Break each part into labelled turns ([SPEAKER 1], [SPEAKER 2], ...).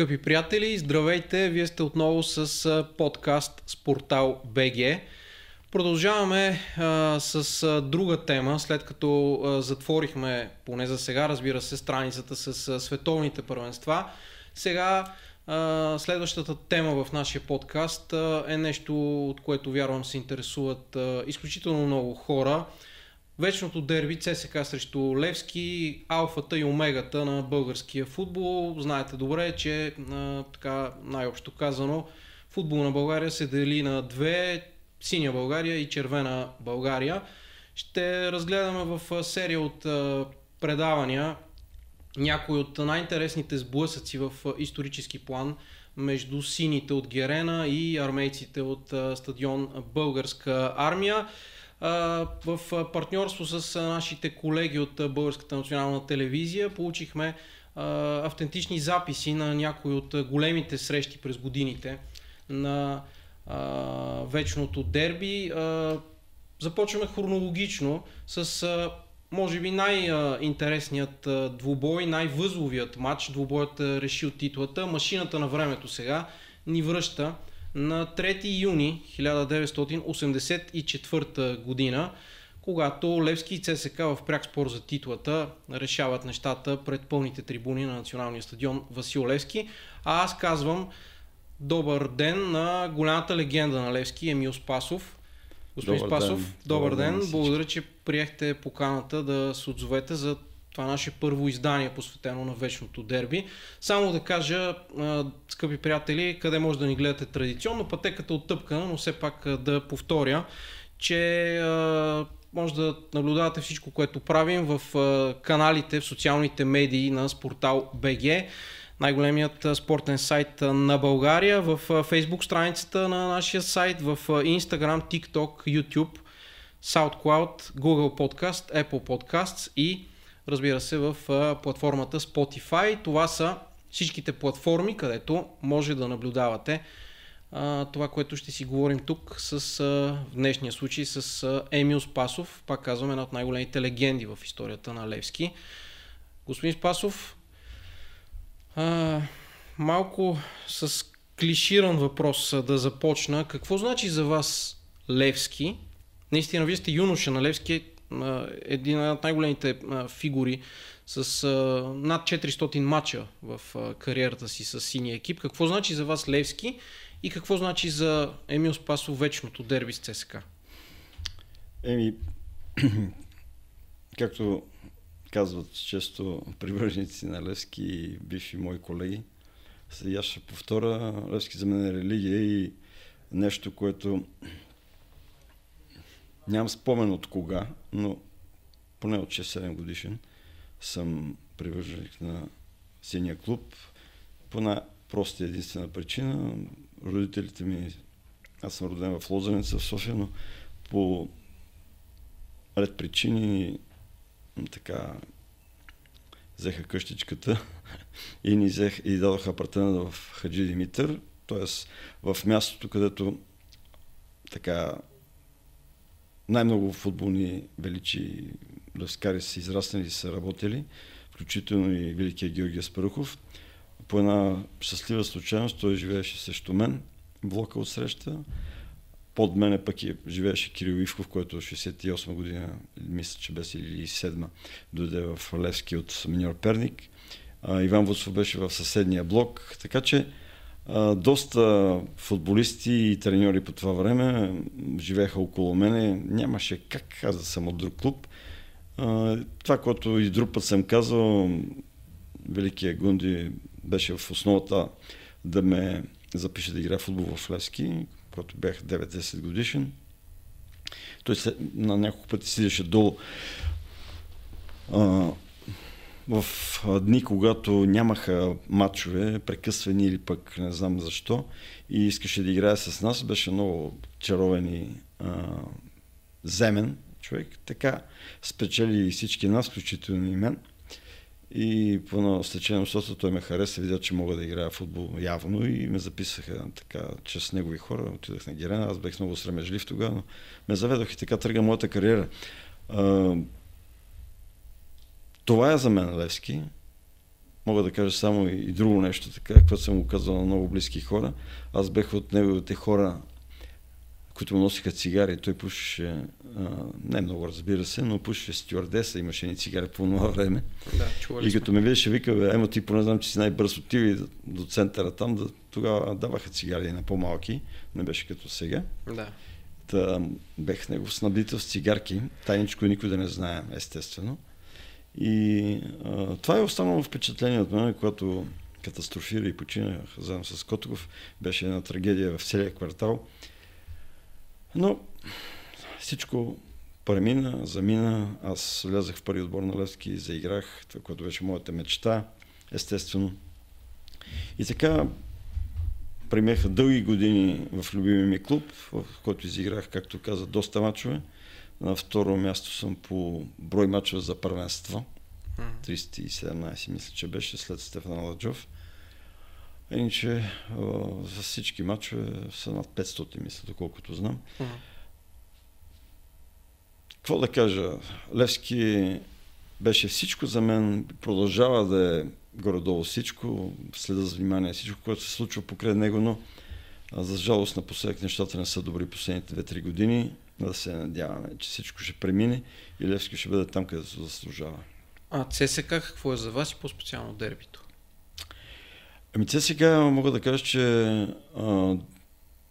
[SPEAKER 1] Скъпи приятели, здравейте! Вие сте отново с подкаст Спортал БГ. Продължаваме а, с а, друга тема, след като а, затворихме, поне за сега, разбира се, страницата с а, световните първенства. Сега а, следващата тема в нашия подкаст а, е нещо, от което вярвам се интересуват а, изключително много хора. Вечното дерби ЦСК срещу Левски, алфата и омегата на българския футбол. Знаете добре, че така най-общо казано футбол на България се дели на две синя България и червена България. Ще разгледаме в серия от предавания някои от най-интересните сблъсъци в исторически план между сините от Герена и армейците от стадион Българска армия в партньорство с нашите колеги от Българската национална телевизия получихме автентични записи на някои от големите срещи през годините на вечното дерби. Започваме хронологично с може би най-интересният двубой, най-възловият матч. Двубоят решил титлата. Машината на времето сега ни връща на 3 юни 1984 година, когато Левски и ЦСК в пряк спор за титлата решават нещата пред пълните трибуни на националния стадион Васил Левски. А аз казвам добър ден на голямата легенда на Левски Емил Спасов. Господин добър Спасов, ден. добър, добър ден. ден Благодаря, че приехте поканата да се отзовете за това наше първо издание, посветено на вечното дерби. Само да кажа, скъпи приятели, къде може да ни гледате традиционно, пътеката от тъпкана, но все пак да повторя, че може да наблюдавате всичко, което правим в каналите, в социалните медии на Спортал БГ най-големият спортен сайт на България, в Facebook страницата на нашия сайт, в Instagram, TikTok, YouTube, SoundCloud, Google Podcast, Apple Podcasts и разбира се, в платформата Spotify. Това са всичките платформи, където може да наблюдавате това, което ще си говорим тук с, в днешния случай с Емил Спасов, пак казвам, една от най-големите легенди в историята на Левски. Господин Спасов, малко с клиширан въпрос да започна. Какво значи за вас Левски? Наистина, вие сте юноша на Левски, един от най-големите фигури с над 400 мача в кариерата си с синия екип. Какво значи за вас Левски и какво значи за Емил Спасов вечното дерби с ЦСКА?
[SPEAKER 2] Еми, както казват често привърженици на Левски и бивши мои колеги, сега ще повторя, Левски за мен е религия и нещо, което Нямам спомен от кога, но поне от 6-7 годишен съм привърженик на синия клуб по една проста единствена причина. Родителите ми, аз съм роден в Лозенец в София, но по ред причини така взеха къщичката и ни взех, и дадоха апартамент в Хаджи Димитър, т.е. в мястото, където така най-много футболни величи левскари са израснали и са работили, включително и великия Георгия Спарухов. По една щастлива случайност той живееше срещу мен, блока от среща. Под мене пък е, живееше Кирил Ивков, който в 68 година, мисля, че беше или 7 дойде в Левски от Миньор Перник. А, Иван Вуцов беше в съседния блок, така че доста футболисти и треньори по това време живееха около мене. Нямаше как аз да съм от друг клуб. Това, което и друг път съм казал, Великия Гунди беше в основата да ме запише да игра футбол в Левски, когато бях 9-10 годишен. Той на няколко пъти сидеше долу. В дни, когато нямаха матчове, прекъсвани или пък не знам защо, и искаше да играе с нас, беше много чаровен и а, земен човек. Така спечели всички нас, включително и мен. И по едно стечение той ме хареса, видя, че мога да играя в футбол явно и ме записаха така, че с негови хора. Отидах на Герена, аз бях много срамежлив тогава, но ме заведох и така тръгна моята кариера. Това е за мен Левски. мога да кажа само и, друго нещо, така, което съм го казал на много близки хора. Аз бех от неговите хора, които му носиха цигари. Той пушеше, не много разбира се, но пушеше стюардеса, имаше ни цигари по това време.
[SPEAKER 1] Да,
[SPEAKER 2] и като ме видеше, вика, бе, емо ти поне знам, че си най-бърз отиви до, до центъра там, да, тогава даваха цигари на по-малки, не беше като сега.
[SPEAKER 1] Да.
[SPEAKER 2] Та, бех негов снабдител с цигарки, тайничко никой да не знае, естествено. И а, това е останало впечатление от мен, когато катастрофира и починах заедно с Котоков. Беше една трагедия в целия квартал. Но всичко премина, замина. Аз влязах в първи отбор на Левски заиграх това, което беше моята мечта, естествено. И така премеха дълги години в любимия ми клуб, в който изиграх, както каза, доста мачове. На второ място съм по брой мачове за първенство. 317 мисля, че беше след Стефан Ладжов. Иначе за всички мачове са над 500, мисля, доколкото знам. Какво да кажа? Левски беше всичко за мен, продължава да е горе-долу всичко, следа за внимание всичко, което се случва покрай него, но за жалост напоследък нещата не са добри последните 2-3 години. Да се надяваме, че всичко ще премине и Левски ще бъде там, където се заслужава.
[SPEAKER 1] А ЦСК какво е за вас и по-специално дербито?
[SPEAKER 2] Ами ЦСК мога да кажа, че а,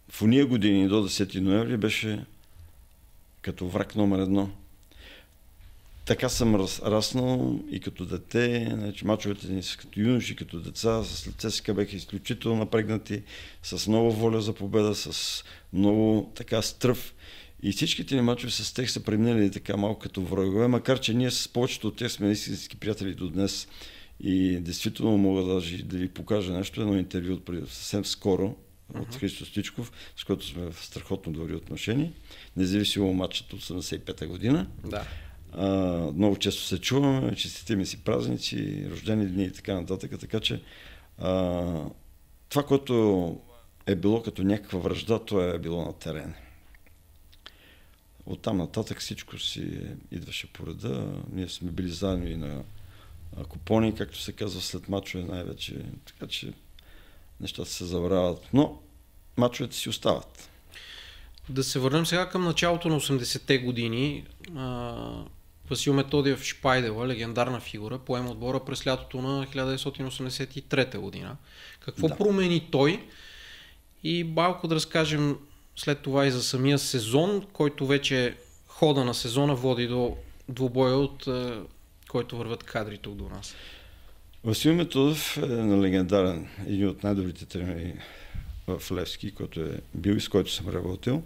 [SPEAKER 2] в уния години до 10 ноември беше като враг номер едно. Така съм раз, раснал и като дете, значи, мачовете ни са като юноши, като деца, с ЦСК беха изключително напрегнати, с много воля за победа, с много така стръв. И всичките ни мачове с тях са преминали така малко като врагове, макар че ние с повечето от тях сме истински приятели до днес. И действително мога даже да ви покажа нещо, едно интервю от съвсем скоро от uh-huh. Христо Стичков, с който сме в страхотно добри отношения, независимо матчът от 75-та година.
[SPEAKER 1] Да.
[SPEAKER 2] А, много често се чуваме, честите си празници, рождени дни и така нататък, така че а, това, което е било като някаква връжда, то е било на Оттам нататък всичко си идваше по реда. Ние сме били заедно и на купони, както се казва след мачове най-вече. Така че нещата се забравят. Но мачовете си остават.
[SPEAKER 1] Да се върнем сега към началото на 80-те години. Васил Методиев Шпайдела, легендарна фигура, поема отбора през лятото на 1983 година. Какво да. промени той? И малко да разкажем след това и за самия сезон, който вече хода на сезона води до двубоя, от е, който върват кадри тук до нас.
[SPEAKER 2] Васил Методов е на легендарен, един от най-добрите тренери в Левски, който е бил и с който съм работил.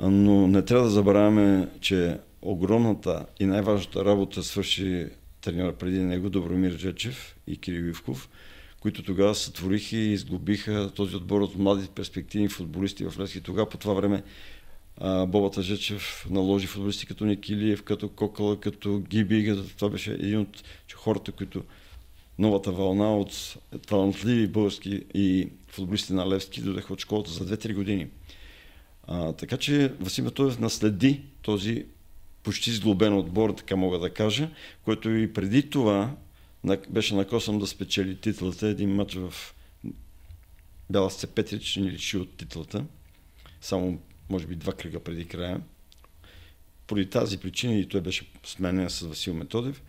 [SPEAKER 2] Но не трябва да забравяме, че огромната и най-важната работа свърши тренера преди него Добромир Джечев и Кирил Ивков, които тогава сътвориха и изглобиха този отбор от млади перспективни футболисти в Левски. Тогава по това време Бобата Жечев наложи футболисти като Никилиев, като Кокала, като Гиби. Това беше един от хората, които новата вълна от талантливи български и футболисти на Левски дойдоха от школата за 2-3 години. А, така че Васим Матоев наследи този почти сглобен отбор, така мога да кажа, който и преди това беше накосан да спечели титлата. Един матч в Бяла сте Петрич ни лиши от титлата. Само, може би, два кръга преди края. Поради тази причина и той беше сменен с Васил Методев.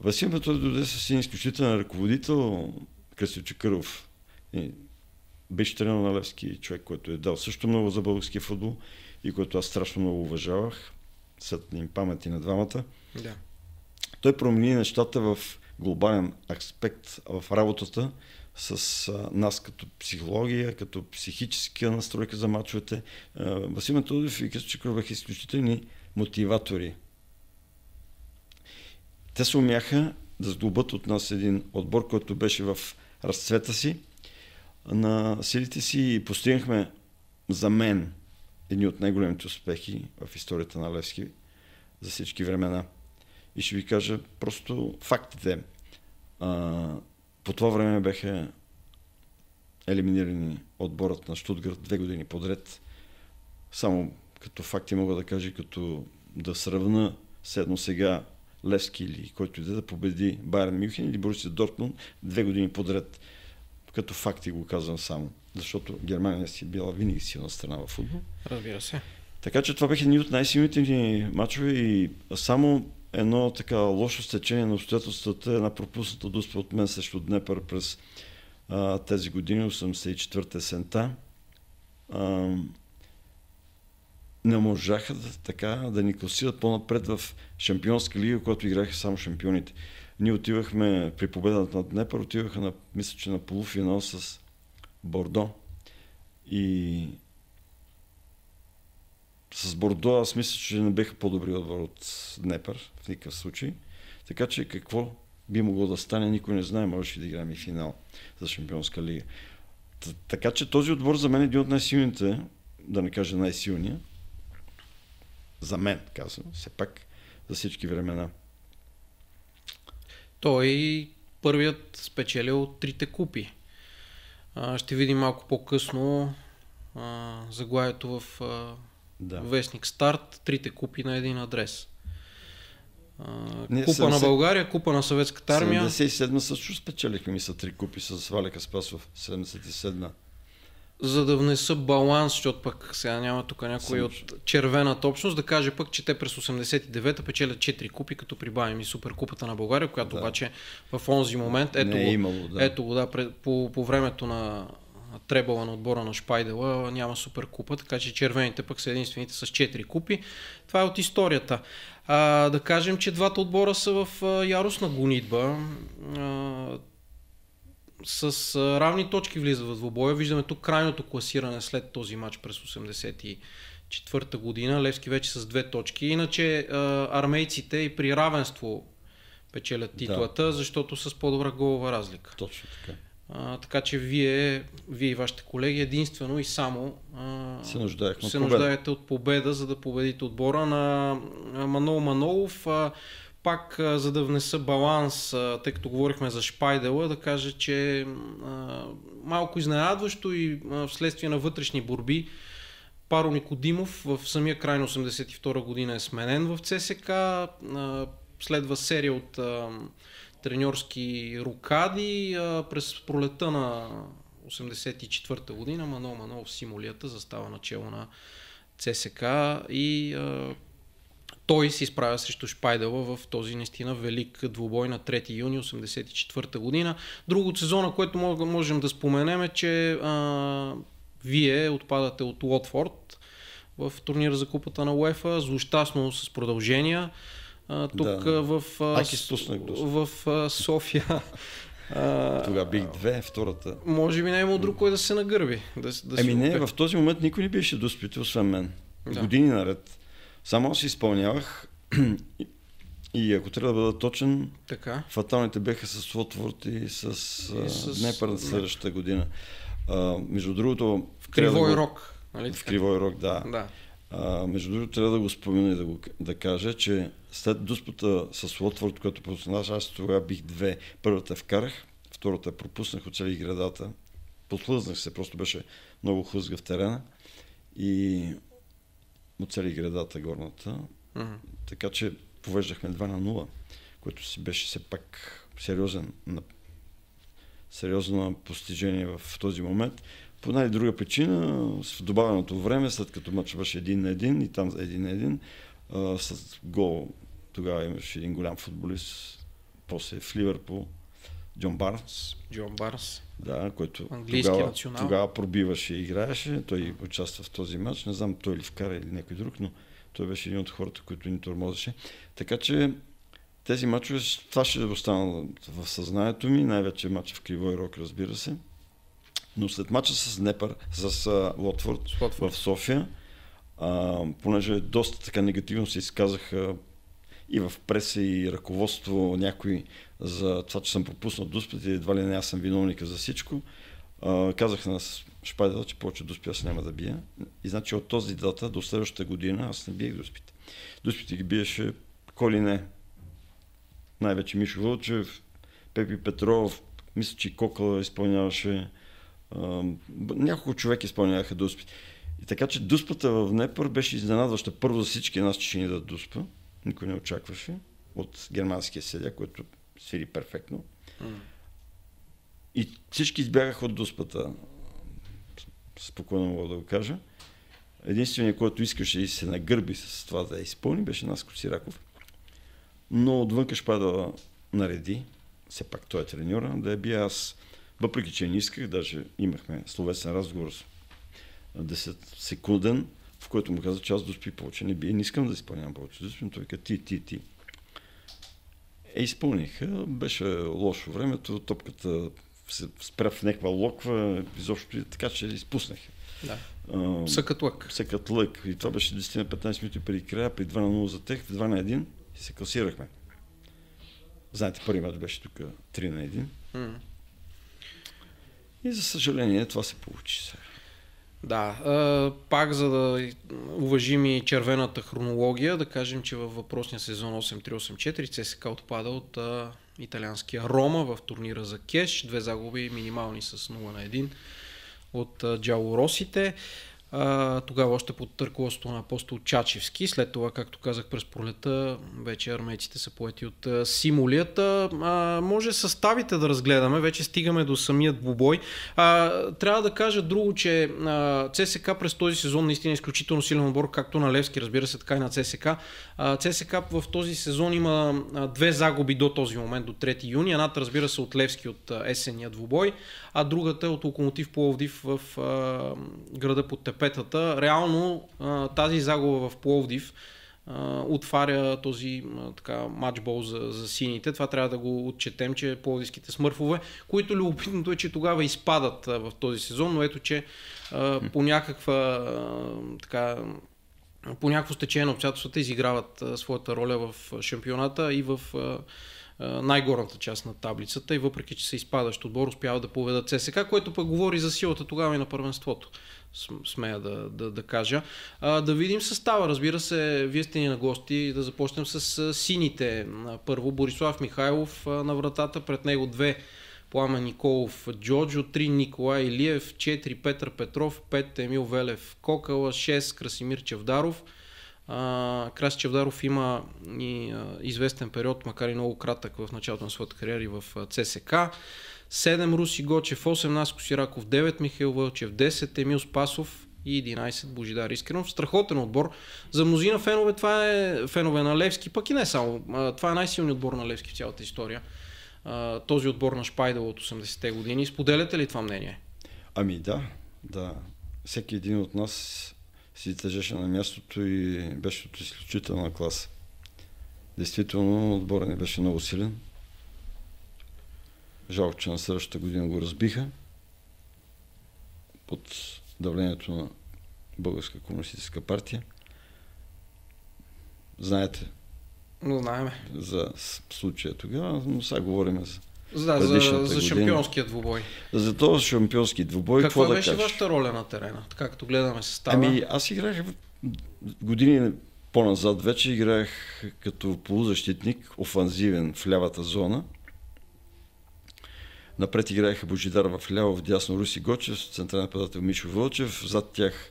[SPEAKER 2] Васил Методев дойде с един изключителен ръководител, Кръстил Чекъров. Беше тренер на Левски човек, който е дал също много за българския футбол и който аз страшно много уважавах. След им памети на двамата.
[SPEAKER 1] Да.
[SPEAKER 2] Той промени нещата в глобален аспект в работата с нас като психология, като психическа настройка за мачовете. Васил Методов и Кесо Чекров бяха изключителни мотиватори. Те се умяха да сглобят от нас един отбор, който беше в разцвета си, на силите си и постигнахме за мен едни от най-големите успехи в историята на Левски за всички времена. И ще ви кажа просто фактите. А, по това време беха елиминирани отборът на Штутгарт две години подред. Само като факти мога да кажа, като да сравна седно сега Левски или който иде да победи Байерн Мюнхен или Борусия Дортмунд две години подред. Като факти го казвам само. Защото Германия си била винаги силна страна в футбол.
[SPEAKER 1] Разбира се.
[SPEAKER 2] Така че това бяха едни от най-силните ни мачове и само едно така лошо стечение на обстоятелствата, една пропусната дуспа от мен срещу Днепър през а, тези години, 84-та сента. А, не можаха да, така, да ни класират по-напред в Шампионска лига, когато играха само шампионите. Ние отивахме при победата на Днепър, отиваха на, мисля, че на полуфинал с Бордо. И с Бордо аз мисля, че не беха по-добри отбор от Днепър в никакъв случай. Така че какво би могло да стане, никой не знае, можеше да играем и финал за Шампионска лига. Така че този отбор за мен е един от най-силните, да не кажа най-силния. За мен, казвам, все пак, за всички времена.
[SPEAKER 1] Той първият спечелил трите купи. Ще видим малко по-късно а, заглавието в
[SPEAKER 2] Да.
[SPEAKER 1] вестник Старт, трите купи на един адрес. А,
[SPEAKER 2] Ние
[SPEAKER 1] купа на
[SPEAKER 2] 70
[SPEAKER 1] България, купа на Съветската армия.
[SPEAKER 2] 77 също спечелихме, мисля, три купи с Валя Спасов. 77
[SPEAKER 1] за да внеса баланс, защото пък сега няма тук някой
[SPEAKER 2] Съм-
[SPEAKER 1] от червената общност, да каже пък, че те през 89-та печелят 4 купи, като прибавим и Суперкупата на България, която
[SPEAKER 2] Да.
[SPEAKER 1] обаче в онзи момент, ето,
[SPEAKER 2] не е имало, да.
[SPEAKER 1] ето го, да, по, по времето на требала на отбора на Шпайдела няма Суперкупа, така че червените пък са единствените с 4 купи. Това е от историята. А, да кажем, че двата отбора са в яростна гонитба. А, с равни точки влизат в двобоя. Виждаме тук крайното класиране след този матч през 84-та година. Левски вече с две точки. Иначе армейците и при равенство печелят титлата, защото с по-добра голова разлика.
[SPEAKER 2] Точно така.
[SPEAKER 1] А, така че вие, вие и вашите колеги единствено и само а,
[SPEAKER 2] Се нуждаехме
[SPEAKER 1] се
[SPEAKER 2] победа.
[SPEAKER 1] нуждаете от победа, за да победите отбора на Манол Манолов. А, пак, а, за да внеса баланс, а, тъй като говорихме за Шпайдела, да кажа, че а, малко изненадващо и а, вследствие на вътрешни борби, Паро Никодимов в самия край на 82 година е сменен в ЦСК. А, следва серия от а, треньорски рукади. А, през пролета на 84 година Манол Манол в Симулията застава начало на ЦСК и а, той се изправя срещу Шпайдела в този наистина велик двубой на 3 юни 1984 година. Друго от сезона, което можем да споменем е, че а, вие отпадате от Уотфорд в турнира за купата на УЕФА, злощастно с продължения. А, тук
[SPEAKER 2] Да.
[SPEAKER 1] в, а,
[SPEAKER 2] Аз изпуснах доста.
[SPEAKER 1] в а, София.
[SPEAKER 2] Тогава бих две, втората.
[SPEAKER 1] може би не е имал друг кой да се нагърби. Да, да
[SPEAKER 2] Еми не, в този момент никой не беше доспитал, освен мен.
[SPEAKER 1] Да.
[SPEAKER 2] Години наред. Само аз си изпълнявах и- ако трябва да бъда точен,
[SPEAKER 1] Така.
[SPEAKER 2] фаталните беха с Лотворд и с,
[SPEAKER 1] И
[SPEAKER 2] с... Днепър на следващата година. А, между другото...
[SPEAKER 1] В Кривой
[SPEAKER 2] да го-
[SPEAKER 1] рок. Нали?
[SPEAKER 2] В? Кривой рок, да.
[SPEAKER 1] Да.
[SPEAKER 2] А, между другото, трябва да го спомена и да, го, да кажа, че след дуспата с Лотфорд, която пропуснах, аз тогава бих две. Първата вкарах, втората пропуснах, оцелих градата. Подхлъзнах се, просто беше много хлъзга в терена. И оцелих градата горната.
[SPEAKER 1] Мгм.
[SPEAKER 2] Така че повеждахме 2 на 0, което си беше все пак сериозен, сериозно постижение в този момент. По една или друга причина, с добавеното време, след като матч беше един на един и там един на един, а, с гол тогава имаше един голям футболист, после в Ливърпул, Джон Барнс,
[SPEAKER 1] Джон Барс.
[SPEAKER 2] да, който
[SPEAKER 1] Английски
[SPEAKER 2] тогава,
[SPEAKER 1] национал.
[SPEAKER 2] тогава пробиваше и играеше. Той участва в този матч. Не знам той ли вкара или някой друг, но той беше един от хората, които ни тормозеше. Така че тези матчове, това ще остана в съзнанието ми, най-вече матч в Кривой Рок, разбира се. Но след матча с Непър, с а, Лотфорд в София, а, понеже доста така негативно се изказаха и в преса и ръководство някои за това, че съм пропуснал дуспите и едва ли не аз съм виновника за всичко. А, казах на Шпайдел, че повече дуспи аз няма да бия. И значи от този дата до следващата година аз не биех дуспите. Дуспите ги биеше кой ли не. Най-вече Мишо Вълчев, Пепи Петров, мисля, че Кокъл изпълняваше. Няколко човека изпълняваха дуспите. И така, че дуспата в Непър беше изненадваща. Първо за всички нас, че ще ни дадат дуспа. Никой не очакваше. от германския съдя, който свири перфектно. И всички избягаха от дуспата. Спокойно мога да го кажа. Единственият, който искаше и се нагърби с това да я изпълни, беше Наско Сираков. Но отвънка Шпада нареди, все пак той е треньора, да я бия аз. Въпреки, че не исках, даже имахме словесен разговор с 10 секунден, в който му каза, че аз доспи повече не бие, не искам да изпълнявам повече доспи, но той каза ти, ти, ти. Е, изпълниха, беше лошо времето, топката се спря в някаква локва, изобщо така, че изпуснах.
[SPEAKER 1] Да. Съкът лък.
[SPEAKER 2] Съкът лък. И това беше 10-15 минути преди края, при 2 на 0 за тех, 2 на 1 и се касирахме. Знаете, първи мач беше тук 3 на 1. Mm. И за съжаление това се получи сега.
[SPEAKER 1] Да, пак за да уважим и червената хронология, да кажем, че във въпросния сезон 8-3-8-4 ЦСК отпада от италианския Рома в турнира за кеш. Две загуби минимални с 0 на 1 от Джалоросите а, тогава още под ръководството на апостол Чачевски. След това, както казах през пролета, вече армейците са поети от а, Симулията. А, може съставите да разгледаме, вече стигаме до самият бобой. А, трябва да кажа друго, че а, ЦСК през този сезон наистина е изключително силен отбор, както на Левски, разбира се, така и на ЦСК. А, ЦСК в този сезон има две загуби до този момент, до 3 юни. Едната, разбира се, от Левски от есения двубой, а другата е от Локомотив Пловдив в а, града под петата, реално тази загуба в Пловдив отваря този така, матчбол за, за сините. Това трябва да го отчетем, че пловдивските смърфове, които любопитното е, че тогава изпадат в този сезон, но ето, че по някаква така, по някакво стечение на обстоятелствата изиграват своята роля в шампионата и в най-горната част на таблицата и въпреки, че са изпадащ отбор, успява да поведат ЦСК, което пък говори за силата тогава и на първенството смея да, да, да кажа. А, да видим състава. Разбира се, вие сте ни на гости. Да започнем с сините. Първо Борислав Михайлов на вратата, пред него две Пламен Николов, Джоджо, 3 Николай Илиев, 4 Петър Петров, 5 Емил Велев Кокала, 6 Красимир Чевдаров. Краси Чевдаров има и известен период, макар и много кратък в началото на своята кариера и в ЦСК. 7 Руси Гочев, 8 Косираков, 9 Михаил Вълчев, 10 Емил Спасов и 11 Божидар Искренов. Страхотен отбор. За мнозина фенове това е фенове на Левски, пък и не само. Това е най-силният отбор на Левски в цялата история. Този отбор на Шпайдел от 80-те години. Споделяте ли това мнение?
[SPEAKER 2] Ами да, да. Всеки един от нас си тъжеше на мястото и беше от изключителна класа. Действително отборът ни беше много силен. Жалко, че на следващата година го разбиха под давлението на Българска комунистическа партия. Знаете.
[SPEAKER 1] Но знаеме.
[SPEAKER 2] За случая тогава, но сега говорим за
[SPEAKER 1] да, за, за шампионския двубой.
[SPEAKER 2] За този шампионски двубой.
[SPEAKER 1] Каква
[SPEAKER 2] какво
[SPEAKER 1] беше
[SPEAKER 2] да
[SPEAKER 1] вашата роля на терена, както гледаме състава?
[SPEAKER 2] Ами аз играх години по-назад вече играех като полузащитник, офанзивен в лявата зона. Напред играеха Божидар в ляво, в дясно Руси Гочев, централен нападател Мишо Вълчев, зад тях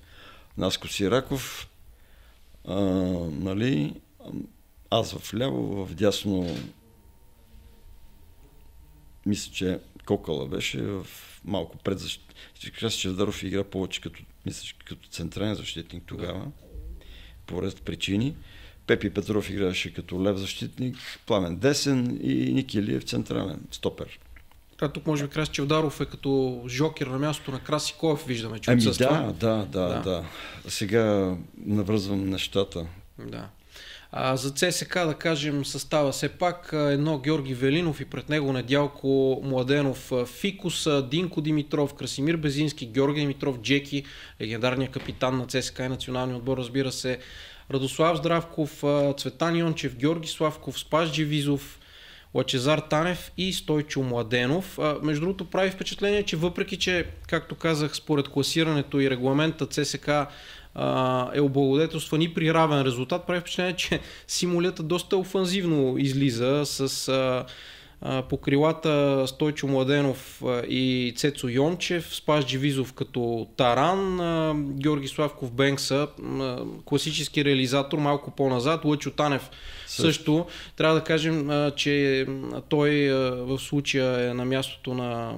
[SPEAKER 2] Наско Сираков, а, нали, аз в ляво, в дясно мисля, че Кокала беше в малко пред защита. че Даров игра повече като, мисля, като централен защитник тогава, по ред причини. Пепи Петров играеше като лев защитник, Пламен Десен и Ники Илиев централен стопер.
[SPEAKER 1] А тук може би Краси Чевдаров е като жокер на мястото на Краси Коев, виждаме, че
[SPEAKER 2] ами да, да, да, да, да. Сега навързвам нещата.
[SPEAKER 1] Да. А, за ЦСК да кажем състава все пак едно Георги Велинов и пред него Недялко Младенов, Фикус, Динко Димитров, Красимир Безински, Георги Димитров, Джеки, легендарният капитан на ЦСК и националния отбор, разбира се, Радослав Здравков, Цветан Йончев, Георги Славков, Спас Дживизов, Лачезар Танев и Стойчо Младенов. Между другото прави впечатление, че въпреки, че, както казах, според класирането и регламента ЦСК а, е облагодетелстван и при равен резултат, прави впечатление, че симулята доста офанзивно излиза с а, по крилата Стойчо Младенов и Цецо Йончев, Спас Дживизов като Таран, Георги Славков Бенкса, класически реализатор, малко по-назад, Лъчо Танев също. също. Трябва да кажем, че той в случая е на мястото на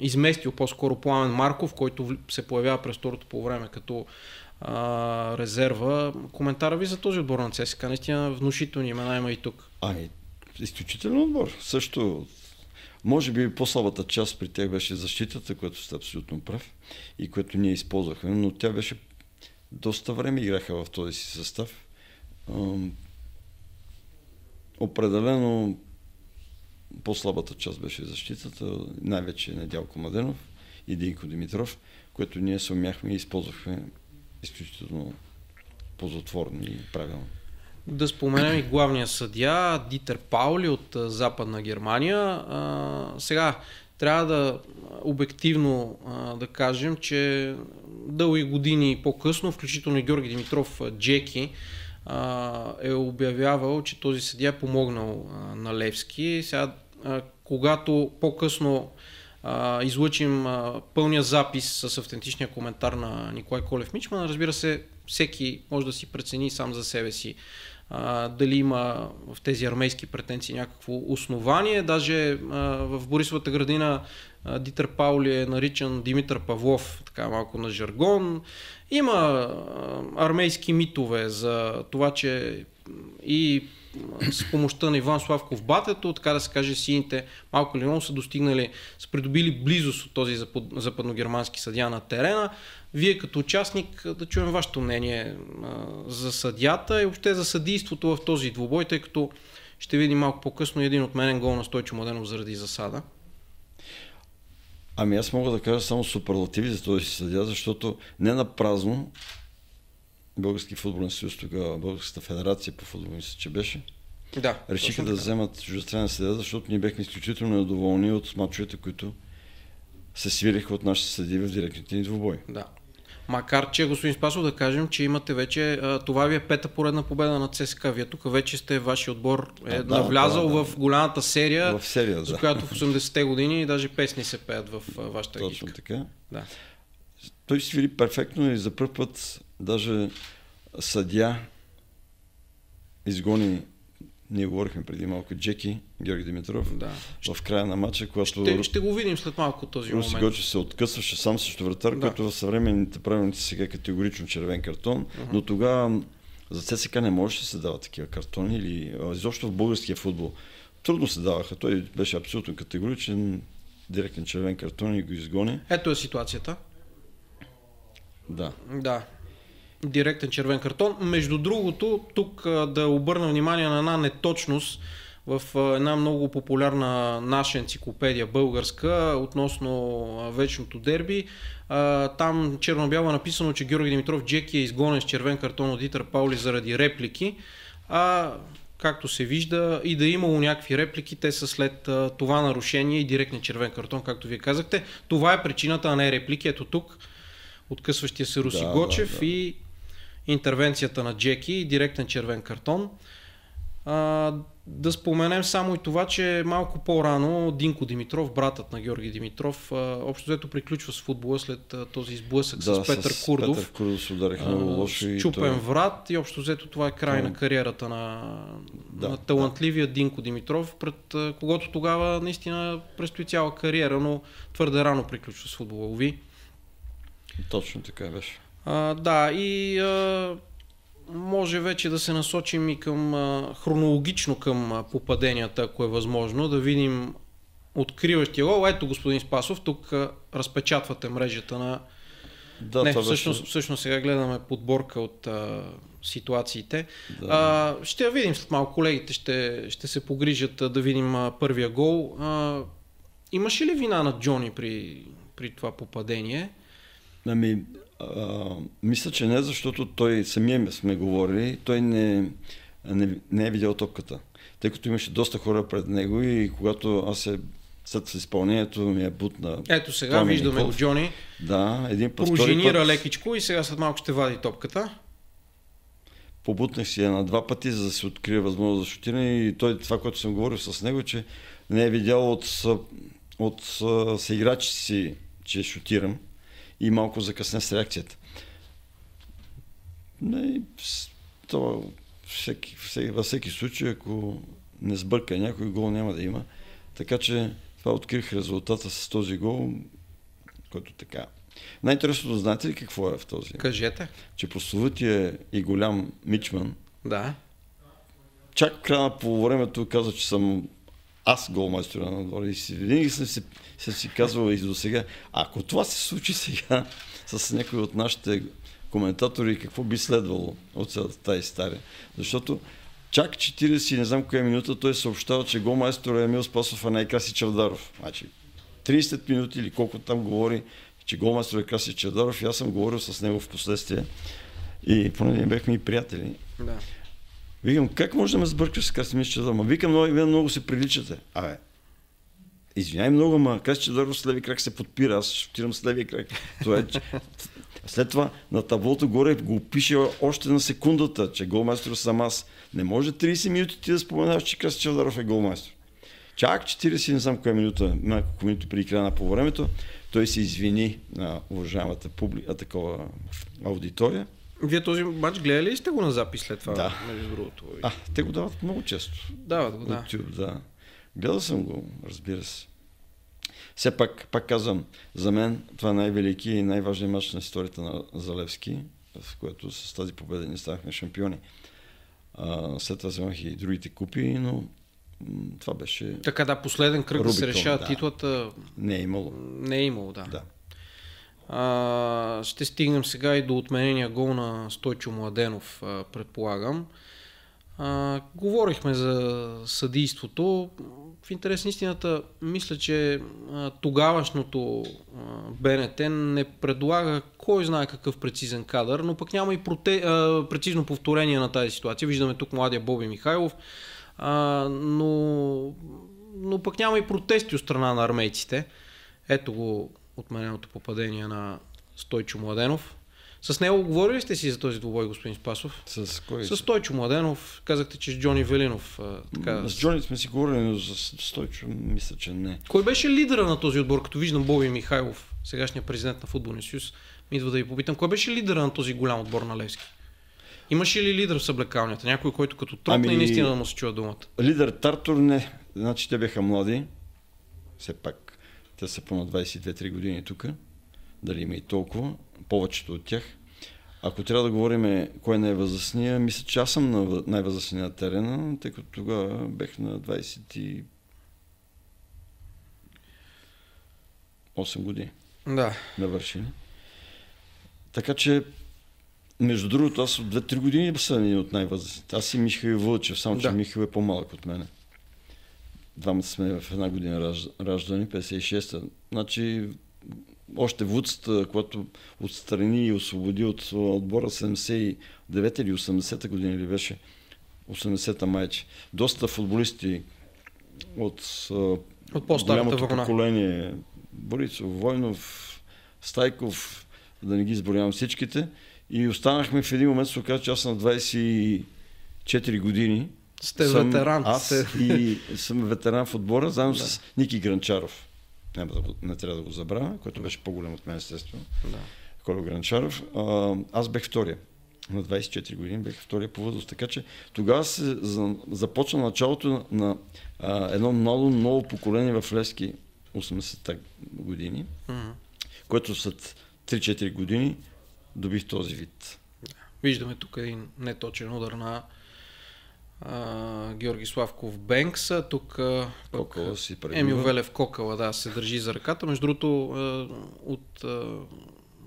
[SPEAKER 1] изместил по-скоро Пламен Марков, който се появява през второто по време като а, резерва. Коментара ви за този отбор на ЦСКА, наистина внушителни имена има и тук.
[SPEAKER 2] Ами, изключителен отбор. Също, може би по-слабата част при тях беше защитата, което сте абсолютно прав и което ние използвахме, но тя беше доста време играха в този си състав. Определено по-слабата част беше защитата, най-вече Недялко Маденов и Динко Димитров, което ние се умяхме и използвахме изключително ползотворно и правилно.
[SPEAKER 1] Да споменем и главния съдия Дитер Паули от Западна Германия. А, сега трябва да обективно а, да кажем, че дълги години по-късно, включително и Георги Димитров Джеки, а, е обявявал, че този съдия е помогнал а, на Левски. Сега, а, когато по-късно а, излъчим а, пълния запис с автентичния коментар на Николай Колев Мичман, разбира се, всеки може да си прецени сам за себе си а, дали има в тези армейски претенции някакво основание. Даже а, в Борисовата градина а, Дитър Паули е наричан Димитър Павлов, така малко на жаргон. Има а, армейски митове за това, че и с помощта на Иван Славков Батето, така да се каже, сините малко или много са достигнали, са придобили близост от този запад, западногермански съдя на терена. Вие като участник да чуем вашето мнение за съдята и въобще за съдийството в този двубой, тъй като ще видим малко по-късно един отменен гол на Стойчо Младенов заради засада.
[SPEAKER 2] Ами аз мога да кажа само суперлативи за този съдя, защото не на празно Български футболен съюз, тогава Българската федерация по футбол, мисля, че беше.
[SPEAKER 1] Да.
[SPEAKER 2] Решиха да вземат чуждестранен съдия, защото ние бяхме изключително недоволни от мачовете, които се свириха от нашите съди в директните ни двубой.
[SPEAKER 1] Да. Макар, че, господин Спасов, да кажем, че имате вече, това ви е пета поредна победа на ЦСКА. Вие тук вече сте, вашия отбор е а, да, навлязал да, да. в голямата серия,
[SPEAKER 2] в серия
[SPEAKER 1] за която в 80-те години даже песни се пеят в вашата
[SPEAKER 2] Точно
[SPEAKER 1] гидка.
[SPEAKER 2] така.
[SPEAKER 1] Да.
[SPEAKER 2] Той свири перфектно и за първ път даже съдя изгони ние говорихме преди малко Джеки, Георги Димитров,
[SPEAKER 1] да.
[SPEAKER 2] в края на матча, когато...
[SPEAKER 1] Ще, ще го видим след малко този
[SPEAKER 2] Руси
[SPEAKER 1] момент.
[SPEAKER 2] Гочев се откъсваше сам срещу вратар, да. който в съвременните правилници сега е категорично червен картон, uh-huh. но тогава за ЦСК не можеше да се дават такива картони или изобщо в българския футбол. Трудно се даваха. Той беше абсолютно категоричен, директен червен картон и го изгони.
[SPEAKER 1] Ето е ситуацията.
[SPEAKER 2] Да.
[SPEAKER 1] Да директен червен картон. Между другото, тук да обърна внимание на една неточност в една много популярна наша енциклопедия българска относно вечното дерби. Там черно-бяло е написано, че Георги Димитров Джеки е изгонен с червен картон от Дитър Паули заради реплики. А както се вижда, и да е имало някакви реплики, те са след това нарушение и директен червен картон, както вие казахте. Това е причината, а не реплики. Ето тук откъсващия се Руси да, Гочев да, да. и интервенцията на Джеки и директен червен картон. А, да споменем само и това, че малко по-рано Динко Димитров, братът на Георги Димитров, а, общо взето приключва с футбола след а, този сблъсък
[SPEAKER 2] да,
[SPEAKER 1] с Петър
[SPEAKER 2] с
[SPEAKER 1] Курдов.
[SPEAKER 2] Петър Курдов удариха много лошо.
[SPEAKER 1] Чупен той... врат и общо взето това е край той... на кариерата на, да, на талантливия да. Динко Димитров, пред а, когото тогава наистина предстои цяла кариера, но твърде рано приключва с футбола. Уви.
[SPEAKER 2] Точно така беше.
[SPEAKER 1] А, да, и а, може вече да се насочим и към а, хронологично към попаденията, ако е възможно, да видим откриващия гол. Ето, господин Спасов, тук а, разпечатвате мрежата на...
[SPEAKER 2] Да,
[SPEAKER 1] Не, всъщност,
[SPEAKER 2] беше...
[SPEAKER 1] всъщност сега гледаме подборка от а, ситуациите. Да. А, ще я видим след малко. Колегите ще, ще се погрижат а, да видим а, първия гол. А, имаше ли вина на Джони при, при това попадение?
[SPEAKER 2] Ами, а, мисля, че не, защото той самия сме говорили, той не, не, не е видял топката. Тъй като имаше доста хора пред него и когато аз се след изпълнението ми е бутна.
[SPEAKER 1] Ето сега Томи виждаме го Джони.
[SPEAKER 2] Да, един път.
[SPEAKER 1] Пружинира път... лекичко и сега след малко ще вади топката.
[SPEAKER 2] побутнах си я на два пъти, за да се открие възможност за шутиране и той, това, което съм говорил с него, че не е видял от, от, от съиграчи си, че шутирам и малко закъсне с реакцията. Не, то, всеки, всеки, във всеки случай, ако не сбърка някой гол, няма да има. Така че това открих резултата с този гол, който така. Най-интересното, знаете ли какво е в този?
[SPEAKER 1] Кажете.
[SPEAKER 2] Че прословутия и голям Мичман,
[SPEAKER 1] Да.
[SPEAKER 2] чак в края на полувремето каза, че съм аз голмайстора на двора и си, винаги съм си, съм си казвал и до сега, ако това се случи сега с някой от нашите коментатори, какво би следвало от тази история? Защото чак 40, не знам коя минута, той съобщава, че голмайстор е Емил Спасов, е Краси Чавдаров. Значи, 30 минути или колко там говори, че голмайстор е Краси Чавдаров и аз съм говорил с него в последствие. И поне ние бяхме и приятели.
[SPEAKER 1] Да.
[SPEAKER 2] Викам, как може да ме сбъркаш с Чавдаров? Ма викам, много, вие много се приличате. Абе, извиняй много, ама Краси Чавдаров с леви крак се подпира, аз шутирам с леви крак. Това е, че- след това на таблото горе го пише още на секундата, че голмайстор съм аз. Не може 30 минути ти да споменаваш, че Краси Чавдаров е голмайстор. Чак 40, не знам коя минута, няколко минути преди края на по времето, той се извини на уважаемата публика, такова аудитория.
[SPEAKER 1] Вие този матч гледали ли сте го на запис след това?
[SPEAKER 2] Да.
[SPEAKER 1] Между другото.
[SPEAKER 2] А, те го дават много често.
[SPEAKER 1] Дават го, да.
[SPEAKER 2] YouTube, да. Гледал съм го, разбира се. Все пак, пак казвам, за мен това е най-велики и най-важният матч на историята на Залевски, в което с тази победа ни станахме шампиони. А, след това вземах и другите купи, но това беше...
[SPEAKER 1] Така да, последен кръг да се
[SPEAKER 2] Рубикон,
[SPEAKER 1] решава
[SPEAKER 2] да.
[SPEAKER 1] титлата
[SPEAKER 2] Не е имало.
[SPEAKER 1] не е имало, да.
[SPEAKER 2] Да.
[SPEAKER 1] А, ще стигнем сега и до отменения гол на Стойчо Младенов, предполагам. А, говорихме за съдийството. В интерес на истината, мисля, че а, тогавашното а, БНТ не предлага кой знае какъв прецизен кадър, но пък няма и проте, а, прецизно повторение на тази ситуация. Виждаме тук младия Боби Михайлов, а, но, но пък няма и протести от страна на армейците. Ето го отмененото попадение на Стойчо Младенов. С него говорили сте си за този двубой, господин Спасов?
[SPEAKER 2] С кой?
[SPEAKER 1] С Стойчо Младенов, казахте, че с Джони Велинов. А, така.
[SPEAKER 2] С Джони сме си говорили, но за Стойчо мисля, че не.
[SPEAKER 1] Кой беше лидера на този отбор? Като виждам Боби Михайлов, сегашния президент на Футболния съюз, ми идва да ви попитам, кой беше лидера на този голям отбор на Левски? Имаше ли лидер в съблекалнята? Някой, който като тръпна
[SPEAKER 2] Ами-
[SPEAKER 1] и наистина да му се чува думата?
[SPEAKER 2] Лидер Тартор не. Значи те бяха млади. Все пак. Те са по на 22-3 години тук. Дали има и толкова. Повечето от тях. Ако трябва да говорим кой е най-възрастния, мисля, че аз съм на най-възрастния на терена, тъй като тогава бех на 28 години
[SPEAKER 1] Да.
[SPEAKER 2] навършили. Така че, между другото, аз от 2-3 години съм един от най-възрастните. Аз и Михаил Вълчев, само че
[SPEAKER 1] Да.
[SPEAKER 2] Михаил е по-малък от мене. Двамата сме в една година раж- раждани, 56-та. Значи, още Вудста, когато отстрани и освободи от отбора 79-та или 80-та година или беше 80-та майче. Доста футболисти от,
[SPEAKER 1] От по-старата вълна.
[SPEAKER 2] поколение. Борисов, Войнов, Стайков, да не ги изборявам всичките. И останахме в един момент, се оказа, че аз на 24 години.
[SPEAKER 1] Сте
[SPEAKER 2] съм,
[SPEAKER 1] ветеран.
[SPEAKER 2] Аз
[SPEAKER 1] Сте...
[SPEAKER 2] и съм ветеран в отбора, заедно с Ники Гранчаров. Няма да, не трябва да го забравя, който беше по-голям от мен, естествено.
[SPEAKER 1] Да.
[SPEAKER 2] Коло Гранчаров. А, аз бех втория. На 24 години бех втория по възраст. Така че тогава се за, започна началото на, на а, едно много ново поколение в Левски 80-те години,
[SPEAKER 1] Мгм.
[SPEAKER 2] което след 3-4 години добих този вид.
[SPEAKER 1] Виждаме тук един неточен удар на а, Георги Славков Бенкс. Тук
[SPEAKER 2] Кокала си пребива.
[SPEAKER 1] Емил Велев Кокала да, се държи за ръката. Между другото, а, от а,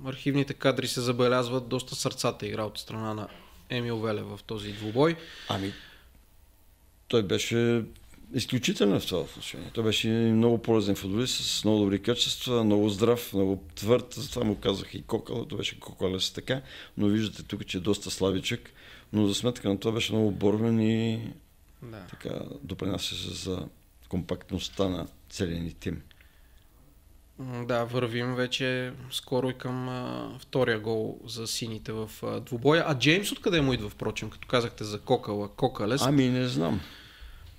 [SPEAKER 1] архивните кадри се забелязват доста сърцата игра от страна на Емил Велев в този двубой.
[SPEAKER 2] Ами, той беше изключителен в това отношение. Той беше много полезен футболист, с много добри качества, много здрав, много твърд. Затова му казах и Кокал. Той беше Кокалес така, но виждате тук, че е доста слабичък. Но за сметка на това беше много борбен и
[SPEAKER 1] Да.
[SPEAKER 2] така допринасяше за компактността на целия ни тим.
[SPEAKER 1] Да, вървим вече скоро и към а, втория гол за сините в а, двубоя. А Джеймс откъде му идва, впрочем, като казахте за Кокала, Кокалес?
[SPEAKER 2] Ами не знам.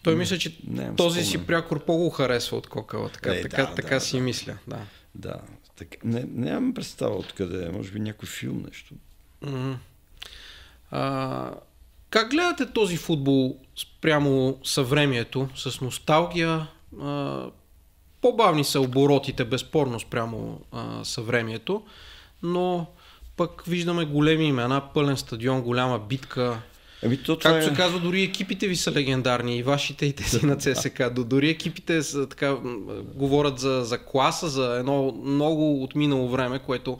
[SPEAKER 1] Той мисля, че не, този си прякор по-го харесва от Кокала. Така, е, така, да, така да, си да. мисля. Да.
[SPEAKER 2] Да. Так, не, нямам представа откъде е. Може би някой филм нещо. Mm-hmm.
[SPEAKER 1] А, как гледате този футбол спрямо съвремието, с носталгия? А, по-бавни са оборотите, безспорно, спрямо а, съвремието, но пък виждаме големи имена, пълен стадион, голяма битка. Ами, то Както е... се казва, дори екипите ви са легендарни, и вашите, и тези на ЦСК. Дори екипите са, така, говорят за, за класа, за едно много отминало време, което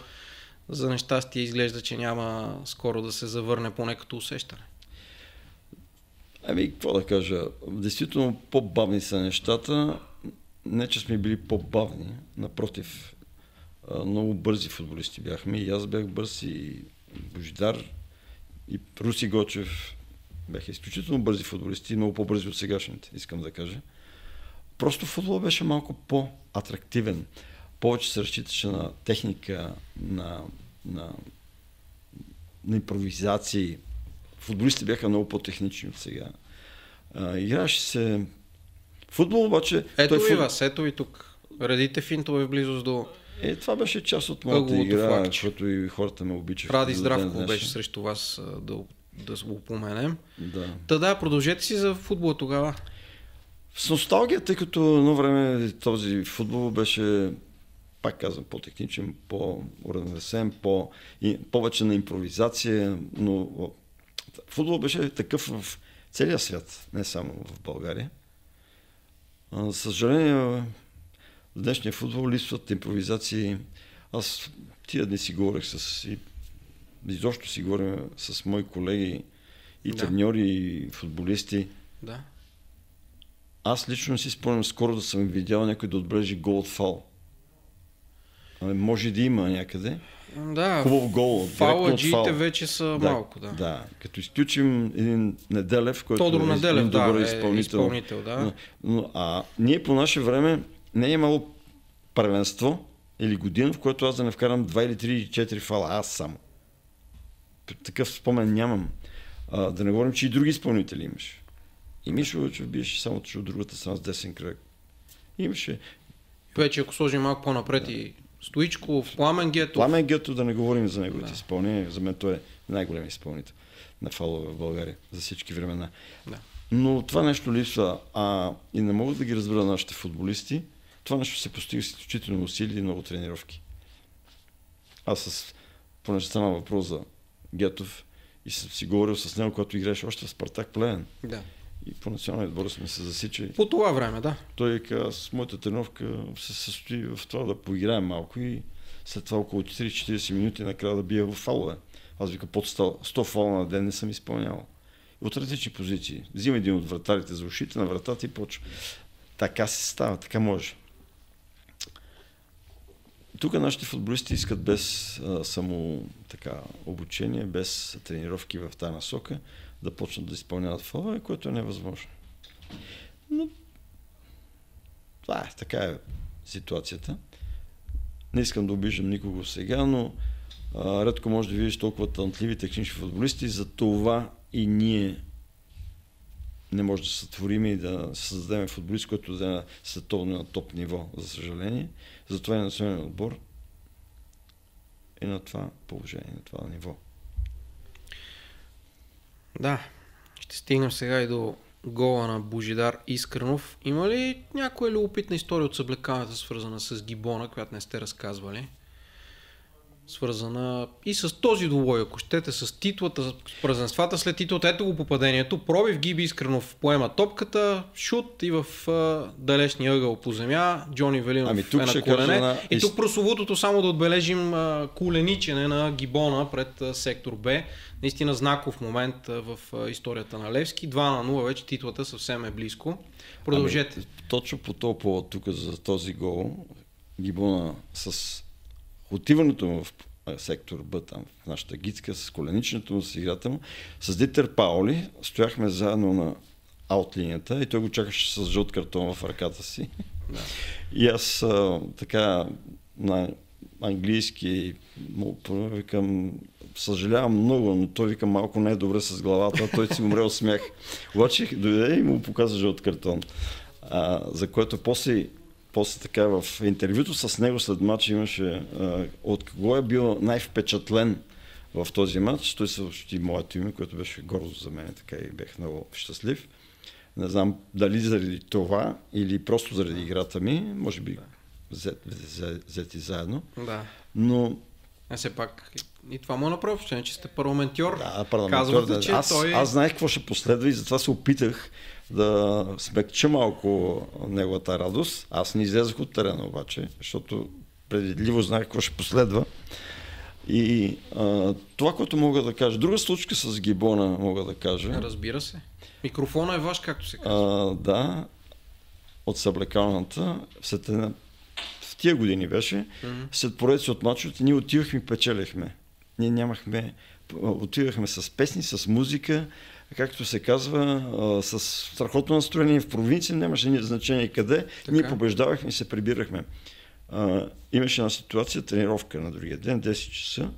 [SPEAKER 1] за нещастие изглежда, че няма скоро да се завърне поне като усещане.
[SPEAKER 2] Ами, какво да кажа, действително по-бавни са нещата. Не, че сме били по-бавни, напротив, много бързи футболисти бяхме. И аз бях бърз, и Божидар, и Руси Гочев бяха изключително бързи футболисти, много по-бързи от сегашните, искам да кажа. Просто футбол беше малко по-атрактивен. Повече се разчиташе на техника, на, на, на импровизации. Футболистите бяха много по-технични от сега. играше се Футбол обаче...
[SPEAKER 1] Ето той и фут... вас, ето и тук. Редите финтове в близост до...
[SPEAKER 2] Е, това беше част от моята игра, защото и хората ме обичаха.
[SPEAKER 1] Ради Здравко беше срещу вас да, да го упоменем.
[SPEAKER 2] Да.
[SPEAKER 1] Та да, продължете си за футбола тогава.
[SPEAKER 2] С носталгия, тъй като едно време този футбол беше, пак казвам, по-техничен, по-уравновесен, по, повече на импровизация, но футбол беше такъв в целия свят, не само в България. За съжаление, в днешния футбол липсват импровизации. Аз тия дни си говорех с... И, изобщо си говорим с мои колеги и да. треньори, и футболисти.
[SPEAKER 1] Да.
[SPEAKER 2] Аз лично си спомням скоро да съм видял някой да отбележи гол от фал. Може да има някъде.
[SPEAKER 1] Да,
[SPEAKER 2] хубав гол.
[SPEAKER 1] Фауладжиите вече са да, малко, да.
[SPEAKER 2] Да, като изключим един Неделев, който
[SPEAKER 1] Тодор
[SPEAKER 2] е
[SPEAKER 1] Неделев,
[SPEAKER 2] добър
[SPEAKER 1] да,
[SPEAKER 2] изпълнител. Е
[SPEAKER 1] изпълнител да.
[SPEAKER 2] Но, но, а ние по наше време не е имало първенство или година, в което аз да не вкарам 2 или 3 или 4 фала, аз само. Такъв спомен нямам. А, да не говорим, че и други изпълнители имаш. И Мишо Лъчев биеше само от другата страна с десен кръг. Имаше.
[SPEAKER 1] Вече ако сложим малко по-напред да. и Стоичков, Пламен Гето.
[SPEAKER 2] Пламен Гето, да не говорим за неговите да. изпълнения. За мен той е най-голям изпълнител на фалове в България за всички времена.
[SPEAKER 1] Да.
[SPEAKER 2] Но това нещо липсва. А и не могат да ги разбера нашите футболисти. Това нещо се постига с изключително усилия и много тренировки. Аз с, понеже стана въпрос за Гетов и съм си говорил с него, когато играеше още в Спартак Плеен.
[SPEAKER 1] Да
[SPEAKER 2] и по националния отбор сме се засичали.
[SPEAKER 1] По това време, да.
[SPEAKER 2] Той каза, с моята тренировка се състои в това да поиграем малко и след това около 40 минути накрая да бия в фалове. Аз вика под 100, 100 фала на ден не съм изпълнявал. От различни позиции. Взима един от вратарите за ушите на вратата и почва. Така се става, така може. Тук нашите футболисти искат без а, само така обучение, без тренировки в тази насока, да почнат да изпълняват фолове, което е невъзможно. Но това е, така е ситуацията. Не искам да обиждам никого сега, но а, редко може да видиш толкова талантливи технични футболисти, за това и ние не може да сътворим и да създадем футболист, който да е световно на топ ниво, за съжаление. Затова и националният отбор е на това положение, на това ниво.
[SPEAKER 1] Да, ще стигнем сега и до гола на Божидар Искренов. Има ли някоя любопитна история от съблекаването, свързана с Гибона, която не сте разказвали? свързана и с този двубой, ако щете, с титлата, с празненствата след титлата. Ето го попадението. Пробив Гиби Искренов поема топката, шут и в а, далечния ъгъл по земя. Джони Велинов ами, тук е на колене. На... И тук прословутото само да отбележим а, коленичене на Гибона пред а, сектор Б. Наистина знаков момент в историята на Левски. 2 на 0, вече титлата съвсем е близко. Продължете. Ами,
[SPEAKER 2] точно по този повод тук за този гол, Гибона с отиването му в сектор Б, там в нашата гидска, с коленичното му, с играта му, с Дитер Паули, стояхме заедно на аутлинията и той го чакаше с жълт картон в ръката си.
[SPEAKER 1] Да.
[SPEAKER 2] И аз а, така на английски му викам, съжалявам много, но той вика малко не е добре с главата, той си умре от смях. Обаче дойде и му показа жълт картон. А, за което после, после така в интервюто с него след матч имаше а, от кого е бил най-впечатлен в този матч. Той съобщи моето име, което беше гордо за мен, така и бях много щастлив. Не знам дали заради това или просто заради играта ми, може би взети заедно.
[SPEAKER 1] Да.
[SPEAKER 2] Но
[SPEAKER 1] а все пак и това му е направи впечатление, че сте парламентьор.
[SPEAKER 2] Да, парламентьор. Да.
[SPEAKER 1] че
[SPEAKER 2] аз,
[SPEAKER 1] той...
[SPEAKER 2] аз знаех какво ще последва и затова се опитах да смекча малко неговата радост. Аз не излезах от терена обаче, защото предвидливо знаех какво ще последва. И а, това, което мога да кажа, друга случка с Гибона мога да кажа.
[SPEAKER 1] Разбира се. Микрофона е ваш, както се казва.
[SPEAKER 2] А, да, от съблекалната, след една в тия години беше, mm-hmm. след поредици от мачовете, ние отивахме и печелихме. Ние нямахме, отивахме с песни, с музика, както се казва, с страхотно настроение в провинция, нямаше значение къде, така. ние побеждавахме и се прибирахме. Имаше една ситуация, тренировка на другия ден, 10 часа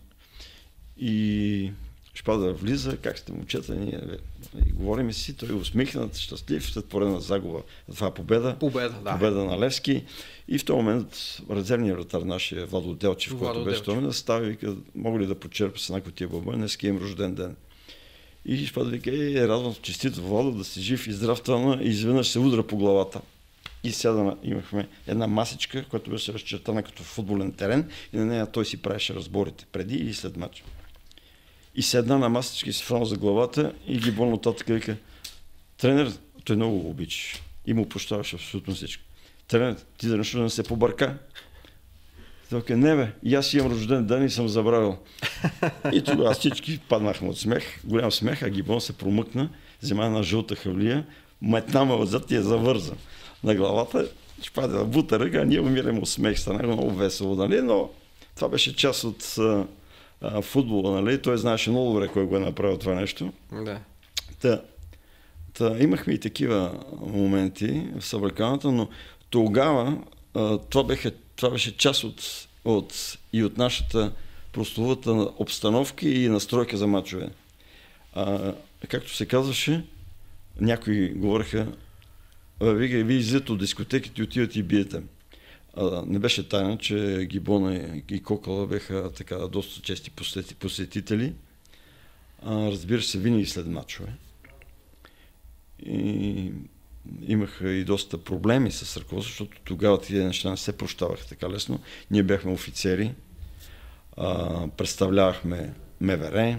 [SPEAKER 2] и Шпада влиза, как сте момчета, ние и говорим си, той е усмихнат, щастлив, след поредна загуба. Това е победа.
[SPEAKER 1] Победа, да.
[SPEAKER 2] Победа на Левски. И в този момент резервният вратар, нашия Владо Делчев, Владо който беше този момент, става и вика, мога ли да почерпя с една котия бълба, днес имам рожден ден. И Шпада вика, е, радвам, честито Владо, да си жив и здрав това, и изведнъж се удра по главата. И сяда, имахме една масичка, която беше разчертана като футболен терен и на нея той си правеше разборите преди и след матча. И седна на масичка и се франа за главата и ги болно татък вика, тренер, той много го обичаш. И му прощаваш абсолютно всичко. Тренер, ти нещо да не се побърка. Той каза, не бе, и аз имам рожден ден и съм забравил. И тогава всички паднахме от смех, голям смех, а Гибон се промъкна, взема една жълта хавлия, метна ме отзад и я завърза на главата, ще паде на бута ръга, ние умираме от смех, стана много весело, нали? но това беше част от а, футбола, нали? Той знаеше много добре кой го е направил това нещо.
[SPEAKER 1] Да.
[SPEAKER 2] Та, та, имахме и такива моменти в събраканата, но тогава а, това, беха, това беше част от, от, и от нашата прословата обстановка и настройка за мачове. А, както се казваше, някои говореха, вие, вие излизате от дискотеките и отивате и биете. А, не беше тайна, че Гибона и Кокала беха така доста чести посетители. А, разбира се, винаги след мачове. И имаха и доста проблеми с ръководството, защото тогава тези неща не се прощаваха така лесно. Ние бяхме офицери, а, представлявахме МВР,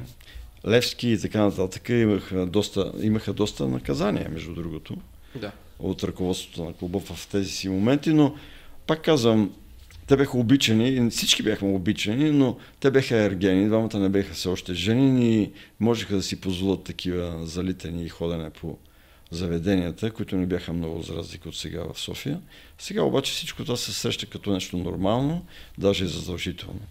[SPEAKER 2] Левски и така нататък. Имаха доста, имаха доста наказания, между другото,
[SPEAKER 1] да.
[SPEAKER 2] от ръководството на клуба в тези си моменти, но пак казвам, те бяха обичани, всички бяхме обичани, но те бяха ергени, двамата не бяха все още жени и можеха да си позволят такива залитани и ходене по заведенията, които не бяха много за разлика от сега в София. Сега обаче всичко това се среща като нещо нормално, даже и задължително.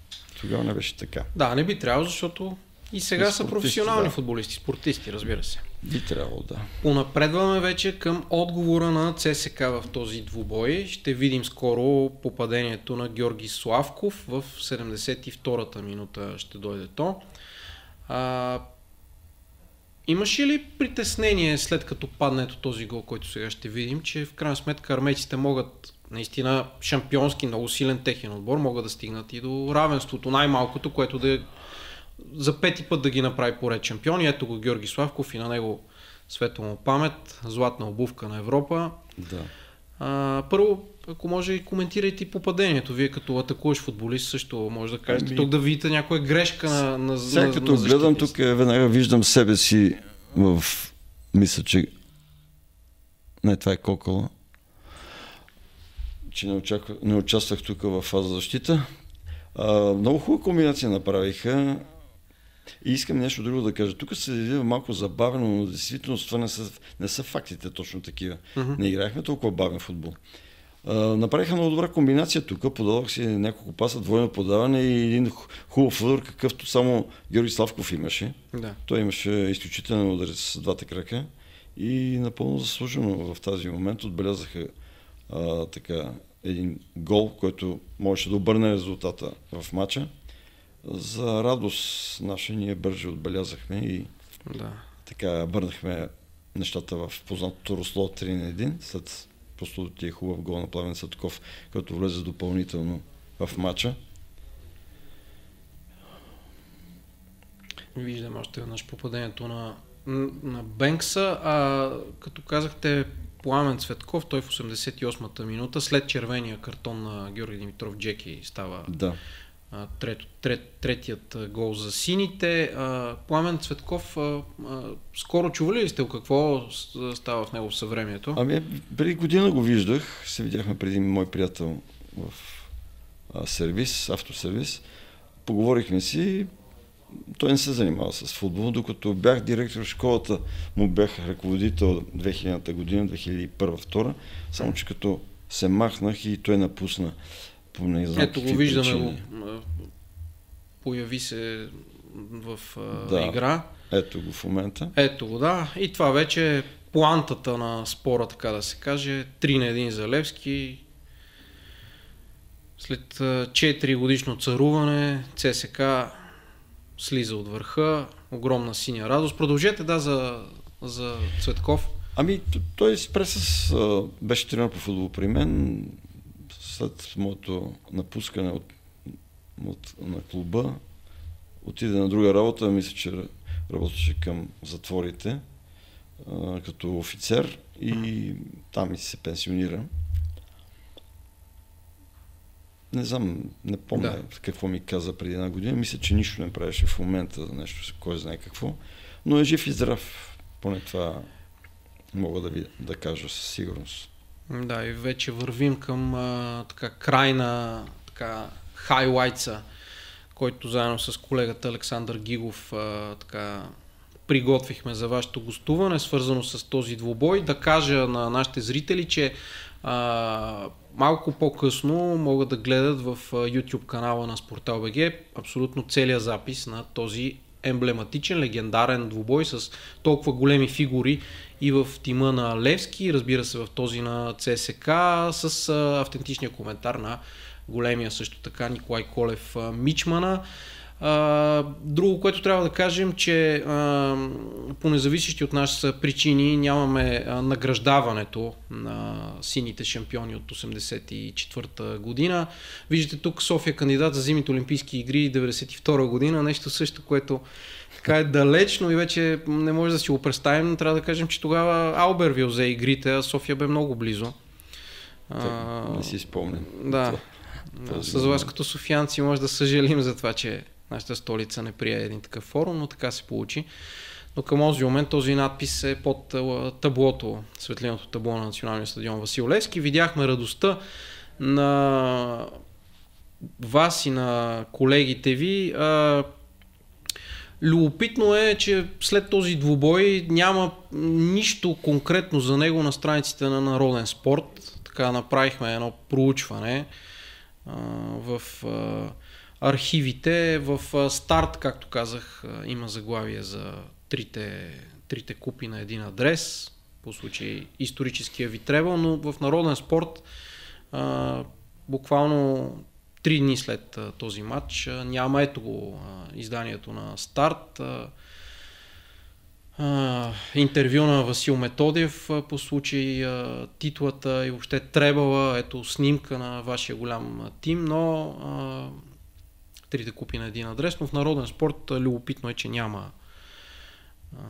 [SPEAKER 2] Тогава не беше така.
[SPEAKER 1] Да, не би трябвало, защото и сега са професионални да. футболисти, спортисти, разбира се.
[SPEAKER 2] Би трябвало, да.
[SPEAKER 1] Понапредваме вече към отговора на ЦСК в този двубой. Ще видим скоро попадението на Георги Славков в 72-та минута ще дойде то. А, имаше ли притеснение след като паднето този гол, който сега ще видим, че в крайна сметка армейците могат наистина шампионски, много силен техен отбор, могат да стигнат и до равенството, най-малкото, което да за пети път да ги направи поред шампиони. Ето го Георги Славков и на него светла му памет, златна обувка на Европа.
[SPEAKER 2] Да.
[SPEAKER 1] А, първо, ако може и коментирайте попадението. Вие като атакуваш футболист също може да кажете ами... тук да видите някоя грешка на, на
[SPEAKER 2] Сега като на гледам тук, веднага виждам себе си в... Мисля, че... Не, това е Кокола. Че не, очаква... не участвах тук в фаза защита. А, много хубава комбинация направиха. И искам нещо друго да кажа. Тук се видя малко забавено, но действително това не са, не са фактите точно такива. Uh-huh. Не играхме толкова бавен футбол. А, направиха много добра комбинация тук. Подавах си няколко паса, двойно подаване и един хубав удар, какъвто само Георги Славков имаше.
[SPEAKER 1] Да.
[SPEAKER 2] Той имаше изключителен удар с двата крака и напълно заслужено в тази момент отбелязаха а, така, един гол, който можеше да обърне резултата в матча. За радост наша ние бърже отбелязахме и
[SPEAKER 1] Да.
[SPEAKER 2] така бърнахме нещата в познатото русло 3 на 1, след просто ти е хубав гол на Пламен Садков, който влезе допълнително в матча.
[SPEAKER 1] Виждам още веднъж попадението на, на Бенкса. А, като казахте Пламен Цветков, той в 88-та минута, след червения картон на Георги Димитров Джеки става
[SPEAKER 2] Да.
[SPEAKER 1] А, трет, трет, третият гол за сините. Пламен Цветков, скоро чували ли сте какво става в него в съвремието?
[SPEAKER 2] Ами, преди година го виждах, се видяхме преди мой приятел в сервис, автосервис. Поговорихме си, той не се занимава с футбол, докато бях директор в школата, му бях ръководител 2000-та година, 2001-2002, само че като се махнах и той напусна не знам
[SPEAKER 1] Ето го виждаме
[SPEAKER 2] причини.
[SPEAKER 1] го. Появи се в а,
[SPEAKER 2] Да.
[SPEAKER 1] игра.
[SPEAKER 2] Ето го в момента.
[SPEAKER 1] Ето го, да. И това вече е плантата на спора, така да се каже. 3 на 1 за Левски. След а, 4 годишно царуване, ЦСК слиза от върха. Огромна синя радост. Продължете, да, за, за Цветков.
[SPEAKER 2] Ами, той спре с... Беше тренер по футбол при мен. След моето напускане от, от, на клуба, отиде на друга работа. Мисля, че работеше към затворите а, като офицер и там и се пенсионира. Не знам, не помня
[SPEAKER 1] Да.
[SPEAKER 2] какво ми каза преди една година. Мисля, че нищо не правеше в момента, нещо, кой знае какво. Но е жив и здрав. Поне това мога да, ви, да кажа със сигурност.
[SPEAKER 1] Да, и вече вървим към а, така, край на така, хайлайтса, който заедно с колегата Александър Гигов а, така, приготвихме за вашето гостуване, свързано с този двубой. Да кажа на нашите зрители, че а, малко по-късно могат да гледат в YouTube канала на Спортал БГ абсолютно целият запис на този емблематичен, легендарен двубой с толкова големи фигури и в тима на Левски, разбира се в този на ЦСК, с автентичния коментар на големия също така Николай Колев Мичмана. А, друго, което трябва да кажем, че а, по независещи от нас причини нямаме а, награждаването на сините шампиони от 84-та година. Виждате тук София кандидат за зимните олимпийски игри 92 година, нещо също, което така е далечно и вече не може да си го представим. Трябва да кажем, че тогава Албервил взе игрите, а София бе много близо.
[SPEAKER 2] А... Не си спомням.
[SPEAKER 1] Да.
[SPEAKER 2] Това-
[SPEAKER 1] с вас като софианци може да съжалим за това, че нашата столица не прие един такъв форум, но така се получи. Но към този момент този надпис е под таблото, светлиното табло на Националния стадион Васил Левски. Видяхме радостта на вас и на колегите ви. Любопитно е, че след този двубой няма нищо конкретно за него на страниците на Народен спорт. Така направихме едно проучване в архивите. В старт, както казах, има заглавие за трите, трите купи на един адрес, по случай историческия ви требал, но в Народен спорт буквално три дни след този матч няма ето го изданието на старт. А, интервю на Васил Методиев а, по случай а, титлата и въобще требала, ето снимка на вашия голям тим, но трите купи на един адрес, но в Народен спорт любопитно е, че няма а,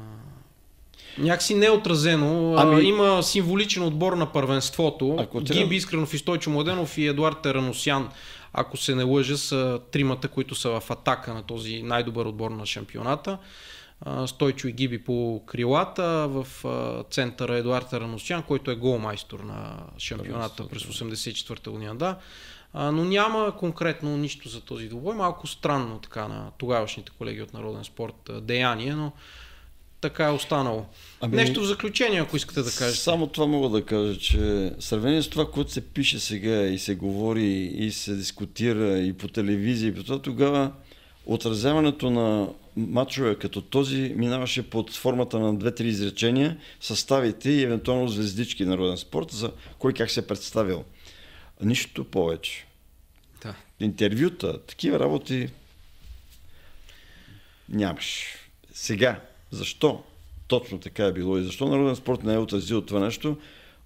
[SPEAKER 1] Някакси не е отразено. Ами... Има символичен отбор на първенството.
[SPEAKER 2] Ако
[SPEAKER 1] Гиби
[SPEAKER 2] трябва-
[SPEAKER 1] Искренов и Стойчо Младенов и Едуард Тераносян, ако се не лъжа, са тримата, които са в атака на този най-добър отбор на шампионата. Стойчо и Гиби по крилата, в центъра Едуард Тераносян, който е голмайстор на шампионата през 84-та година. Да. А, но няма конкретно нищо за този двубой. Малко странно така на тогавашните колеги от Народен спорт деяние, но така е останало.
[SPEAKER 2] Ами-
[SPEAKER 1] Нещо в заключение, ако искате да кажете.
[SPEAKER 2] Само това мога да кажа, че сравнение с това, което се пише сега и се говори и се дискутира и по телевизия, и по това, тогава отразяването на матчове като този минаваше под формата на две-три изречения, съставите и евентуално звездички на роден спорт за кой как се е представил. Нищо повече.
[SPEAKER 1] Да.
[SPEAKER 2] Интервюта, такива работи нямаш. Сега, защо точно така е било и защо народен спорт не е отразил това нещо,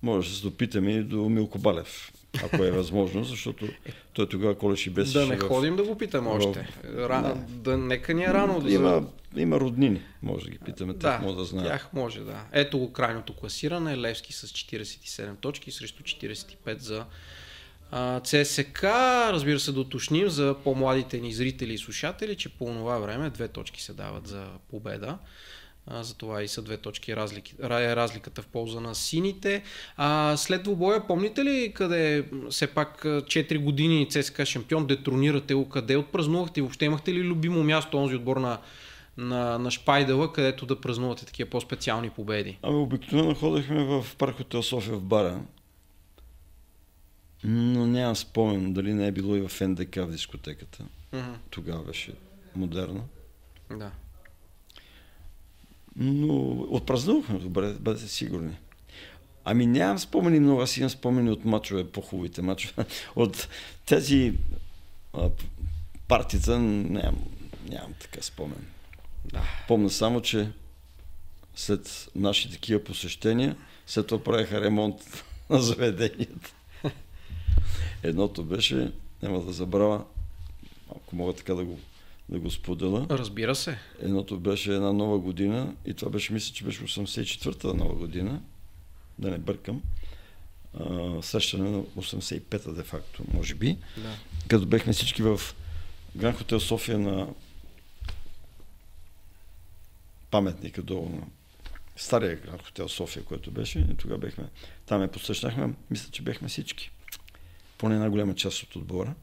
[SPEAKER 2] може да се допитаме и до Милко Балев, ако е възможно, защото той тогава колеш и без.
[SPEAKER 1] Да не ходим да го питаме още. Ра... Да. нека ни е рано да
[SPEAKER 2] има, има роднини, може да ги питаме, да, тях може да знаят.
[SPEAKER 1] Тях може, да. Ето го крайното класиране, Левски с 47 точки срещу 45 за ЦСК, разбира се, да уточним за по-младите ни зрители и слушатели, че по това време две точки се дават за победа. Затова и са две точки разлики, е разликата в полза на сините. А, след двубоя, помните ли къде все пак 4 години ЦСКА шампион, детронирате го, къде отпразнувахте? Въобще имахте ли любимо място, онзи отбор на, на, на Шпайдела, където да празнувате такива по-специални победи?
[SPEAKER 2] Ами обикновено ходехме в парк Хотел София в бара. Но нямам спомен дали не е било и в НДК в дискотеката. Mm-hmm. Тогава беше модерно.
[SPEAKER 1] Да.
[SPEAKER 2] Но отпразнувахме, добре, бъдете сигурни. Ами нямам спомени много, аз имам спомени от мачове, по-хубавите мачове. От тези а, партита нямам, нямам така спомен. Да. Помня само, че след наши такива посещения, след това правиха ремонт на заведението. Едното беше, няма да забравя, ако мога така да го да го споделя.
[SPEAKER 1] Разбира се.
[SPEAKER 2] Едното беше една нова година и това беше, мисля, че беше 84-та нова година, да не бъркам. срещане на 85-та де-факто, може би. Да. Като бехме всички в Гран Хотел София на паметника долу на стария Гран Хотел София, който беше. И тогава бехме, там я посрещнахме, мисля, че бехме всички. Поне една голяма част от отбора.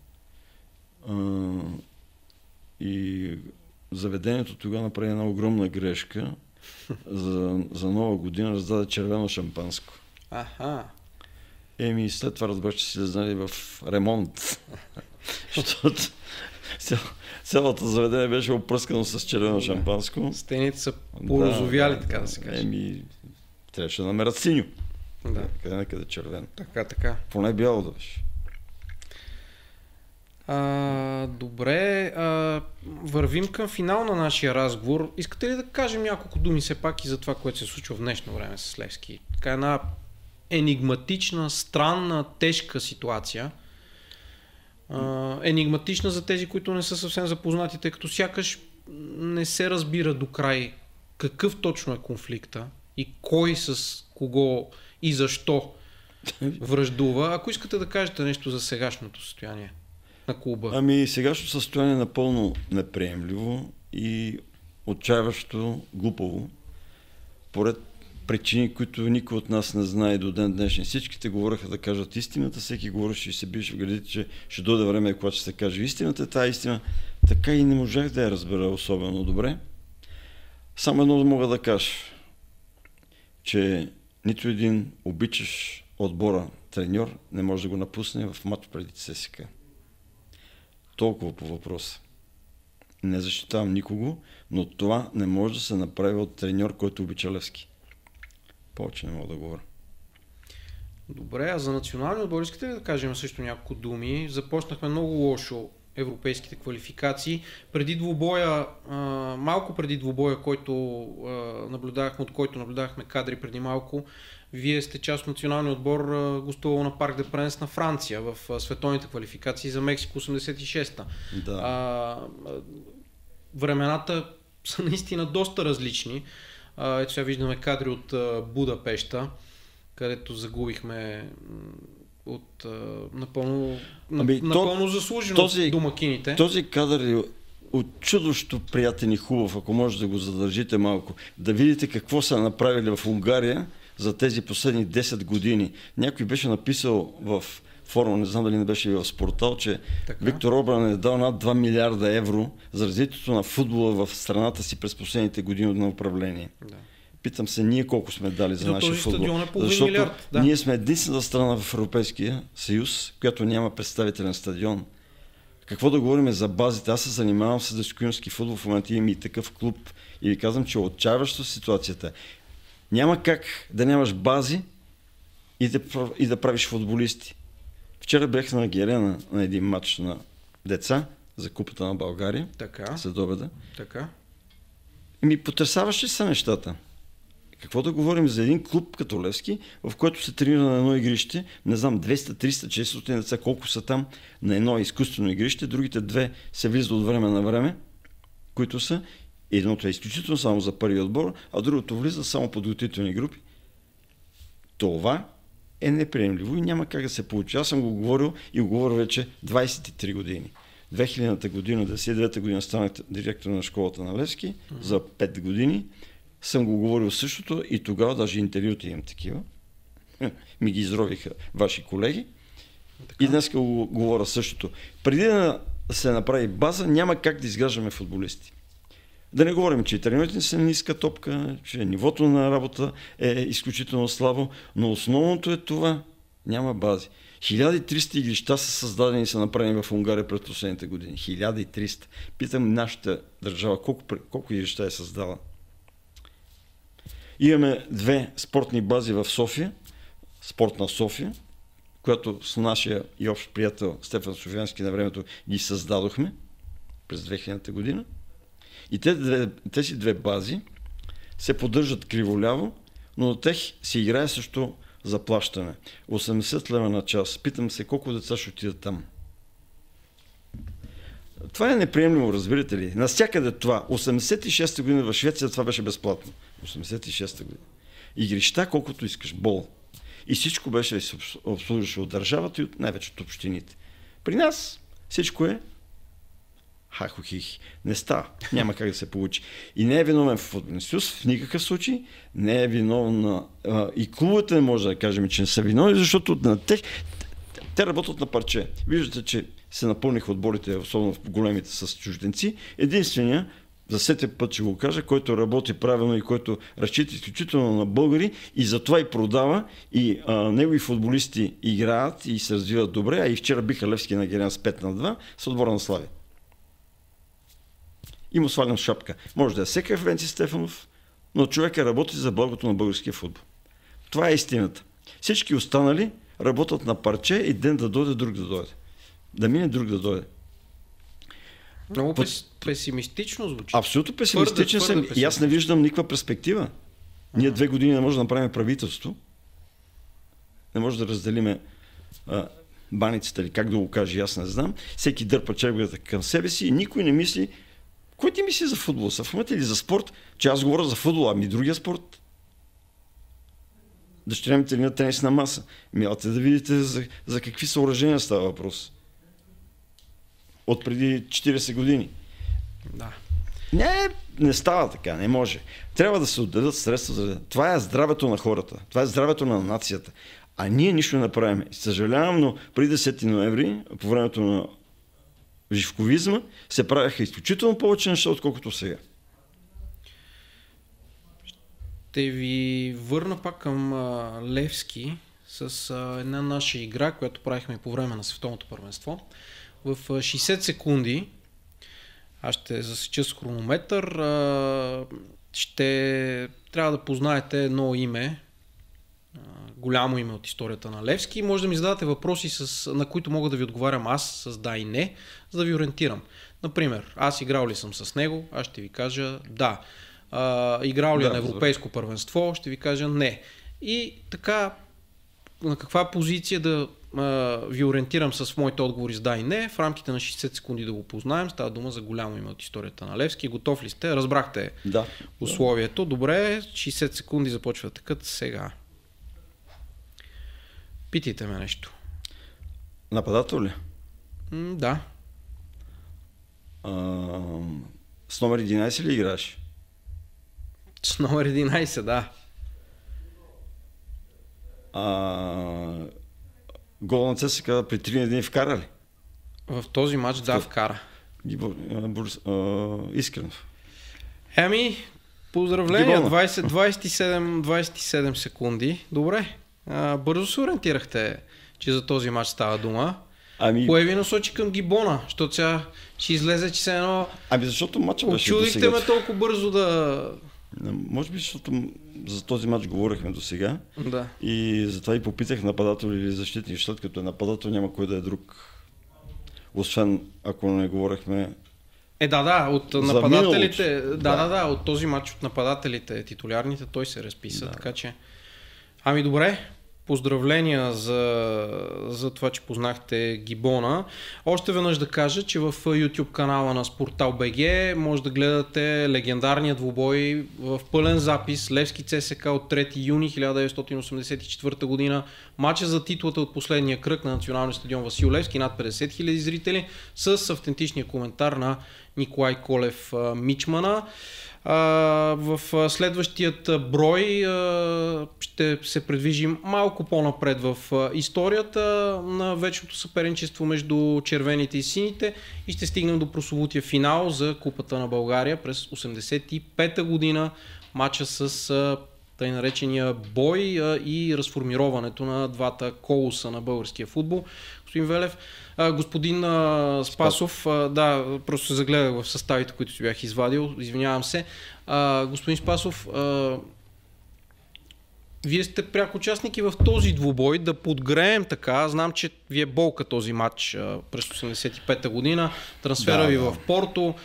[SPEAKER 2] И заведението тогава направи една огромна грешка. За, за нова година раздаде червено шампанско.
[SPEAKER 1] Аха.
[SPEAKER 2] Еми, след това разбрах, че си знали в ремонт. Защото цял, цялото заведение беше опръскано с червено шампанско.
[SPEAKER 1] Стените са порозовяли, да, така да се каже.
[SPEAKER 2] Еми, трябваше да намерят синьо. Да. Къде накъде червено.
[SPEAKER 1] Така, така.
[SPEAKER 2] Поне бяло да беше.
[SPEAKER 1] А, добре, а, вървим към финал на нашия разговор. Искате ли да кажем няколко думи все пак и за това, което се случва в днешно време с Левски? Така една енигматична, странна, тежка ситуация. А, енигматична за тези, които не са съвсем запознати, тъй като сякаш не се разбира до край какъв точно е конфликта и кой с кого и защо връждува. Ако искате да кажете нещо за сегашното състояние на клуба?
[SPEAKER 2] Ами сегашното състояние е напълно неприемливо и отчаяващо глупаво. Поред причини, които никой от нас не знае до ден днешен. Всичките говореха да кажат истината, всеки говореше и се биеше в градите, че ще дойде време, когато ще се каже истината, тази истина. Така и не можах да я разбера особено добре. Само едно мога да кажа, че нито един обичаш отбора треньор не може да го напусне в матч преди ЦСКА. Толкова по въпроса. Не защитавам никого, но това не може да се направи от треньор, който обича Левски. Повече не мога да говоря.
[SPEAKER 1] Добре, а за национални отбор искате ли да кажем също няколко думи? Започнахме много лошо европейските квалификации. Преди двубоя, малко преди двубоя, който наблюдахме, от който наблюдахме кадри преди малко, вие сте част от националния отбор, гостувал на Парк де Пренс на Франция в световните квалификации за Мексико 86-та.
[SPEAKER 2] Да.
[SPEAKER 1] А, времената са наистина доста различни. А, ето сега виждаме кадри от Будапешта, където загубихме от напълно, ами, напълно то, заслужено този, домакините.
[SPEAKER 2] Този кадър е от чудощо приятен и хубав, ако може да го задържите малко. Да видите какво са направили в Унгария за тези последни 10 години. Някой беше написал в форума, не знам дали не беше и в спортал, че така. Виктор Обран е дал над 2 милиарда евро за развитието на футбола в страната си през последните години на управление. Да. Питам се, ние колко сме дали за, нашия футбол.
[SPEAKER 1] Е Защото милиард,
[SPEAKER 2] да. ние сме единствената страна в Европейския съюз, която няма представителен стадион. Какво да говорим за базите? Аз се занимавам с дъскоюнски футбол, в момента имам и такъв клуб и ви казвам, че отчаяващо ситуацията. Няма как да нямаш бази и да, и да правиш футболисти. Вчера бях на Герена на един матч на деца за Купата на България.
[SPEAKER 1] Така.
[SPEAKER 2] След обеда.
[SPEAKER 1] Така.
[SPEAKER 2] И ми потрясаващи са нещата. Какво да говорим за един клуб като Левски, в който се тренира на едно игрище, не знам, 200, 300, 400 деца, колко са там на едно изкуствено игрище, другите две се влизат от време на време, които са. Едното е изключително само за първи отбор, а другото влиза само подготвителни групи. Това е неприемливо и няма как да се получи. Аз съм го говорил и го говоря вече 23 години. 2000-та година, 1999 година станах директор на школата на Левски за 5 години съм го говорил същото и тогава даже интервюта имам такива. Ми ги изровиха ваши колеги. Така. И днес го говоря същото. Преди да се направи база, няма как да изграждаме футболисти. Да не говорим, че тренерите са ниска топка, че нивото на работа е изключително слабо, но основното е това. Няма бази. 1300 игрища са създадени и са направени в Унгария през последните години. 1300. Питам нашата държава колко, колко игрища е създала. Имаме две спортни бази в София, спортна София, която с нашия и общ приятел Стефан Софиянски на времето ги създадохме през 2000 година. И тези, тези две бази се поддържат криволяво, но от тях се играе също заплащане. 80 лева на час. Питам се колко деца ще отидат там. Това е неприемливо, разбирате ли? Навсякъде това. 86-та година в Швеция това беше безплатно. 86-та година. Игрища колкото искаш, бол. И всичко беше обслужваше от държавата и от, най-вече от общините. При нас всичко е хахохих. Не става. Няма как да се получи. И не е виновен футболен съюз в никакъв случай. Не е виновна. А, и клубовете не може да кажем, че не са виновни, защото на тех, те работят на парче. Виждате, че се напълниха отборите, особено в големите с чужденци. Единствения, за сетия път ще го кажа, който работи правилно и който разчита изключително на българи и затова и продава и а, негови футболисти играят и се развиват добре, а и вчера биха Левски на Герян с 5 на 2 с отбора на Славия. И му свалям шапка. Може да е всеки Венци Стефанов, но човека работи за благото на българския футбол. Това е истината. Всички останали работят на парче и ден да дойде, друг да дойде. Да мине, друг да дойде.
[SPEAKER 1] Много пес, песимистично звучи.
[SPEAKER 2] Абсолютно песимистичен съм и аз не виждам никаква перспектива. Ние две години не можем да направим правителство. Не може да разделиме а, баницата или как да го кажа, аз не знам. Всеки дърпа чергата към себе си и никой не мисли. Кой ти мисли за футбол? В или за спорт? Че аз говоря за футбол, ами другия спорт. Дъщеря ми тренира тенис на маса. Милате да видите за, за какви съоръжения става въпрос от преди 40 години.
[SPEAKER 1] Да.
[SPEAKER 2] Не, не става така, не може. Трябва да се отдадат средства за... Това е здравето на хората, това е здравето на нацията. А ние нищо не направим. Съжалявам, но преди 10 ноември, по времето на живковизма, се правяха изключително повече неща, отколкото сега.
[SPEAKER 1] Ще ви върна пак към а, Левски с а, една наша игра, която правихме по време на световното първенство в 60 секунди, аз ще засеча с хронометър, ще трябва да познаете едно име, голямо име от историята на Левски. Може да ми зададете въпроси, с, на които мога да ви отговарям аз с да и не, за да ви ориентирам. Например, аз играл ли съм с него? Аз ще ви кажа да. А, играл ли да, на европейско първенство? Ще ви кажа не. И така, на каква позиция да ви ориентирам с моите отговори с да и не. В рамките на 60 секунди да го познаем. Става дума за голямо име от историята на Левски. Готов ли сте? Разбрахте
[SPEAKER 2] да.
[SPEAKER 1] условието. Добре, 60 секунди започва такът сега. Питайте ме нещо.
[SPEAKER 2] Нападател ли?
[SPEAKER 1] М, да.
[SPEAKER 2] А, с номер 11 ли играш?
[SPEAKER 1] С номер 11, да.
[SPEAKER 2] А, гол на ЦСКА при 3 на 1 вкара ли?
[SPEAKER 1] В този матч да, вкара.
[SPEAKER 2] Искренов.
[SPEAKER 1] Еми, поздравления, 20, 27, 27 секунди. Добре, а, бързо се ориентирахте, че за този матч става дума. Ами... Кое ви насочи към Гибона? Защото сега ще излезе, че се едно...
[SPEAKER 2] Ами защото матча беше
[SPEAKER 1] Очудихте ме толкова бързо да...
[SPEAKER 2] Може би, защото за този матч говорихме до сега.
[SPEAKER 1] Да.
[SPEAKER 2] И затова и попитах нападател или защитник, защото като е нападател няма кой да е друг. Освен ако не говорихме
[SPEAKER 1] е, да, да, от нападателите, да, да, да, да, от този матч от нападателите, титулярните, той се разписа, да. така че... Ами добре, Поздравления за, за това, че познахте Гибона. Още веднъж да кажа, че в YouTube канала на Спортал БГ може да гледате легендарния двубой в пълен запис Левски ЦСК от 3 юни 1984 година. Матча за титлата от последния кръг на националния стадион Васил Левски, над 50 000 зрители, с автентичния коментар на Николай Колев Мичмана в следващият брой ще се предвижим малко по-напред в историята на вечното съперничество между червените и сините и ще стигнем до прословутия финал за Купата на България през 85-та година. Матча с тъй наречения бой и разформироването на двата колоса на българския футбол. Господин Велев, а, господин а, Спасов, а, да, просто се загледах в съставите, които си бях извадил, извинявам се. А, господин Спасов, а, вие сте пряк участники в този двубой, да подгреем така. Знам, че ви е болка този матч а, през 85-та година, трансфера да, ви да. в Порто.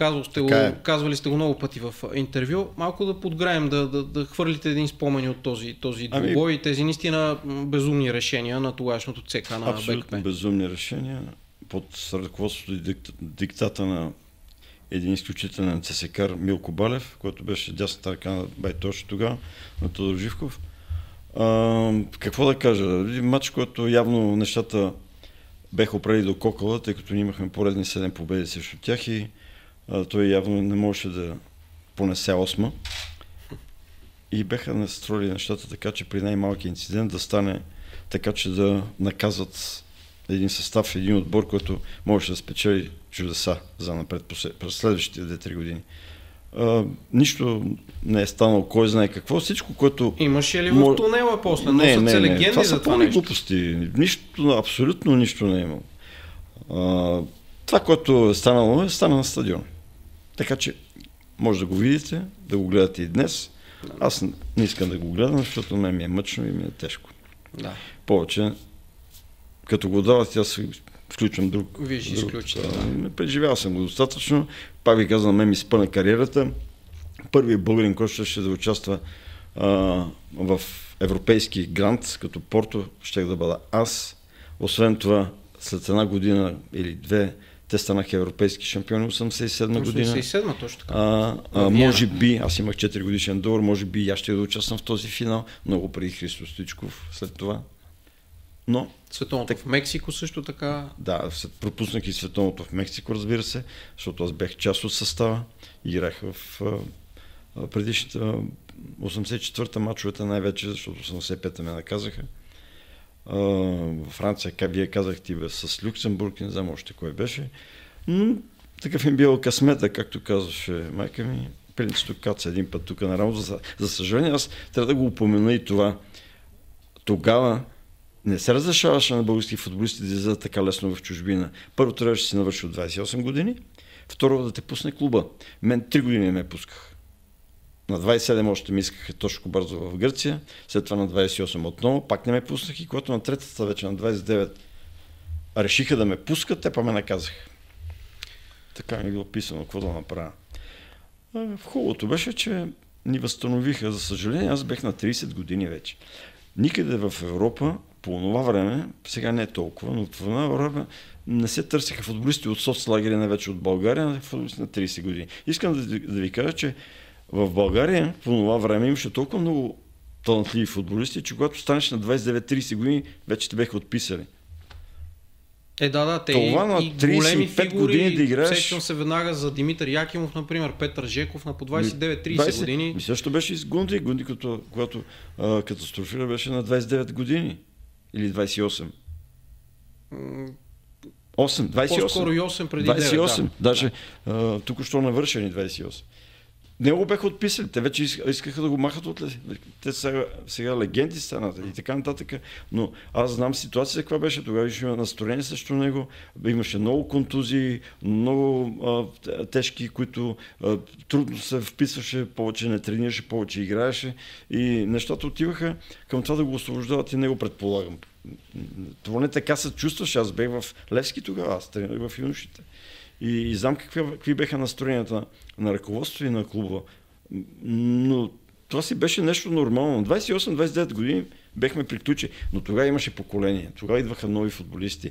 [SPEAKER 1] Казвал сте го, е. Казвали сте го много пъти в интервю. Малко да подграем, да, да, да хвърлите един спомен от този, този ами- двубой и тези наистина безумни решения на тогашното ЦК на
[SPEAKER 2] Абсолютно
[SPEAKER 1] БКП.
[SPEAKER 2] безумни решения под ръководството и диктата на един изключителен ЦСКР Милко Балев, който беше дясната ръка на Байтош тогава, на Тодор Живков. А, какво да кажа? Матч, който явно нещата беха оправили до кокала, тъй като ние имахме поредни 7 победи срещу тях и а, той явно не можеше да понесе осма. И беха настроили нещата така, че при най-малки инцидент да стане така, че да наказват един състав, един отбор, който можеше да спечели чудеса за напред през следващите 2-3 години. А, нищо не е станало, кой знае какво. Всичко, което.
[SPEAKER 1] Имаше ли в тунела после? Не, не, не, не. Това
[SPEAKER 2] са
[SPEAKER 1] пълни
[SPEAKER 2] глупости. Нищо, абсолютно нищо не е имало. А, това, което е станало, е стана на стадион. Така че може да го видите, да го гледате и днес. Аз не искам да го гледам, защото мен ми е мъчно и ми е тежко.
[SPEAKER 1] Да.
[SPEAKER 2] Повече, като го дават, аз включвам друг.
[SPEAKER 1] Ще изключите.
[SPEAKER 2] Да. Преживял съм го достатъчно. Пак ви казвам, мен ми спъна кариерата. Първият българин, който ще да участва а, в европейски грант, като Порто, ще да бъда аз. Освен това, след една година или две, те станаха европейски шампиони 87 година.
[SPEAKER 1] 87 точно така.
[SPEAKER 2] А, а, може би, аз имах 4 годишен договор, може би и аз ще да участвам в този финал, много преди Христо Стичков след това. Но...
[SPEAKER 1] Световното так... в Мексико също така.
[SPEAKER 2] Да, пропуснах и световното в Мексико, разбира се, защото аз бях част от състава. Играх в предишната 84-та мачовете най-вече, защото 85-та ме наказаха. В Франция, как вие казахте, с Люксембург, не знам още кой беше. Но такъв им бил късмета, както казваше майка ми. Принципно каца един път тук на рамо. За, за съжаление, аз трябва да го упомена и това. Тогава не се разрешаваше на български футболисти да излизат така лесно в чужбина. Първо трябваше да си навърши от 28 години, второ да те пусне клуба. Мен 3 години не ме пусках. На 27 още ми искаха точно бързо в Гърция, след това на 28 отново, пак не ме пуснах и когато на третата вече на 29 решиха да ме пускат, те па ме наказаха. Така ми било писано, какво да направя. В хубавото беше, че ни възстановиха, за съжаление, аз бех на 30 години вече. Никъде в Европа по това време, сега не е толкова, но по това време не се търсиха футболисти от соцлагери, не вече от България, а футболисти на 30 години. Искам да, да ви кажа, че в България по това време имаше толкова много талантливи футболисти, че когато станеш на 29-30 години, вече те беха отписали.
[SPEAKER 1] Е, да, да, те
[SPEAKER 2] Това на 35 фигури, години да играеш.
[SPEAKER 1] Сещам се веднага за Димитър Якимов, например, Петър Жеков на по 29-30 години.
[SPEAKER 2] Ми също беше и с Гунди, Гунди като, когато а, катастрофира беше на 29 години. Или 28. 8, 28.
[SPEAKER 1] По-скоро и 8 преди
[SPEAKER 2] 28. 9, да. Даже а, тук що навършени 28. Не го бяха отписали. Те вече искаха да го махат от Те сега, сега легенди станаха и така нататък. Но аз знам ситуация каква беше. Тогава имаше настроение срещу него. Имаше много контузии, много а, тежки, които а, трудно се вписваше, повече не тренираше, повече играеше. И нещата отиваха към това да го освобождават и него предполагам. Това не така се чувстваше. Аз бех в Левски тогава, аз тренирах в юношите. И, и знам какви, какви беха настроенията на, ръководството и на клуба. Но това си беше нещо нормално. 28-29 години бехме приключи, но тогава имаше поколение. Тогава идваха нови футболисти.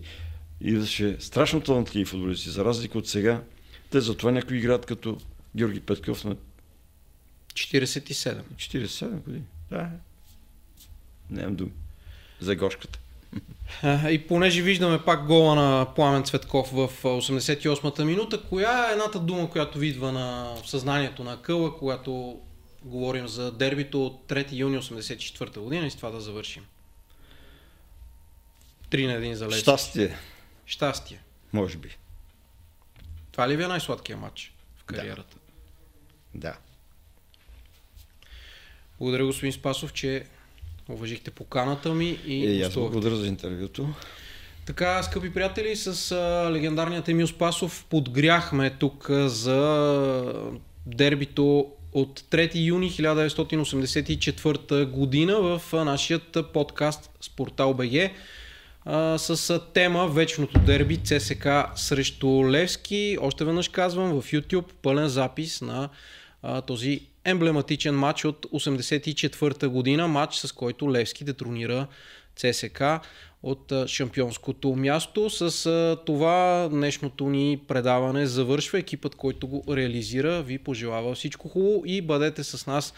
[SPEAKER 2] Идваше страшно талантливи футболисти, за разлика от сега. Те затова някои играят като Георги Петков на
[SPEAKER 1] 47.
[SPEAKER 2] 47 години. Да. Нямам думи. За гошката.
[SPEAKER 1] И понеже виждаме пак гола на Пламен Цветков в 88-та минута, коя е едната дума, която видва на съзнанието на Къла, когато говорим за дербито от 3 юни 84-та година и с това да завършим? Три на един за Левски.
[SPEAKER 2] Щастие.
[SPEAKER 1] Щастие.
[SPEAKER 2] Може би.
[SPEAKER 1] Това ли ви е най-сладкия матч в кариерата?
[SPEAKER 2] Да. да.
[SPEAKER 1] Благодаря, господин Спасов, че уважихте поканата ми и
[SPEAKER 2] е, аз благодаря за интервюто.
[SPEAKER 1] Така, скъпи приятели, с а, легендарният Емил Спасов подгряхме тук за дербито от 3 юни 1984 година в нашият подкаст Спортал БГ с тема Вечното дерби ЦСК срещу Левски. Още веднъж казвам в YouTube пълен запис на а, този емблематичен матч от 84-та година, матч с който Левски детронира ЦСК от шампионското място. С това днешното ни предаване завършва. Екипът, който го реализира, ви пожелава всичко хубаво и бъдете с нас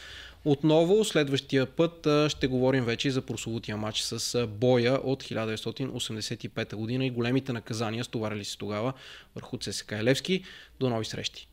[SPEAKER 1] отново. Следващия път ще говорим вече за прословутия матч с боя от 1985 година и големите наказания, стоварили се тогава върху ЦСК Левски. До нови срещи!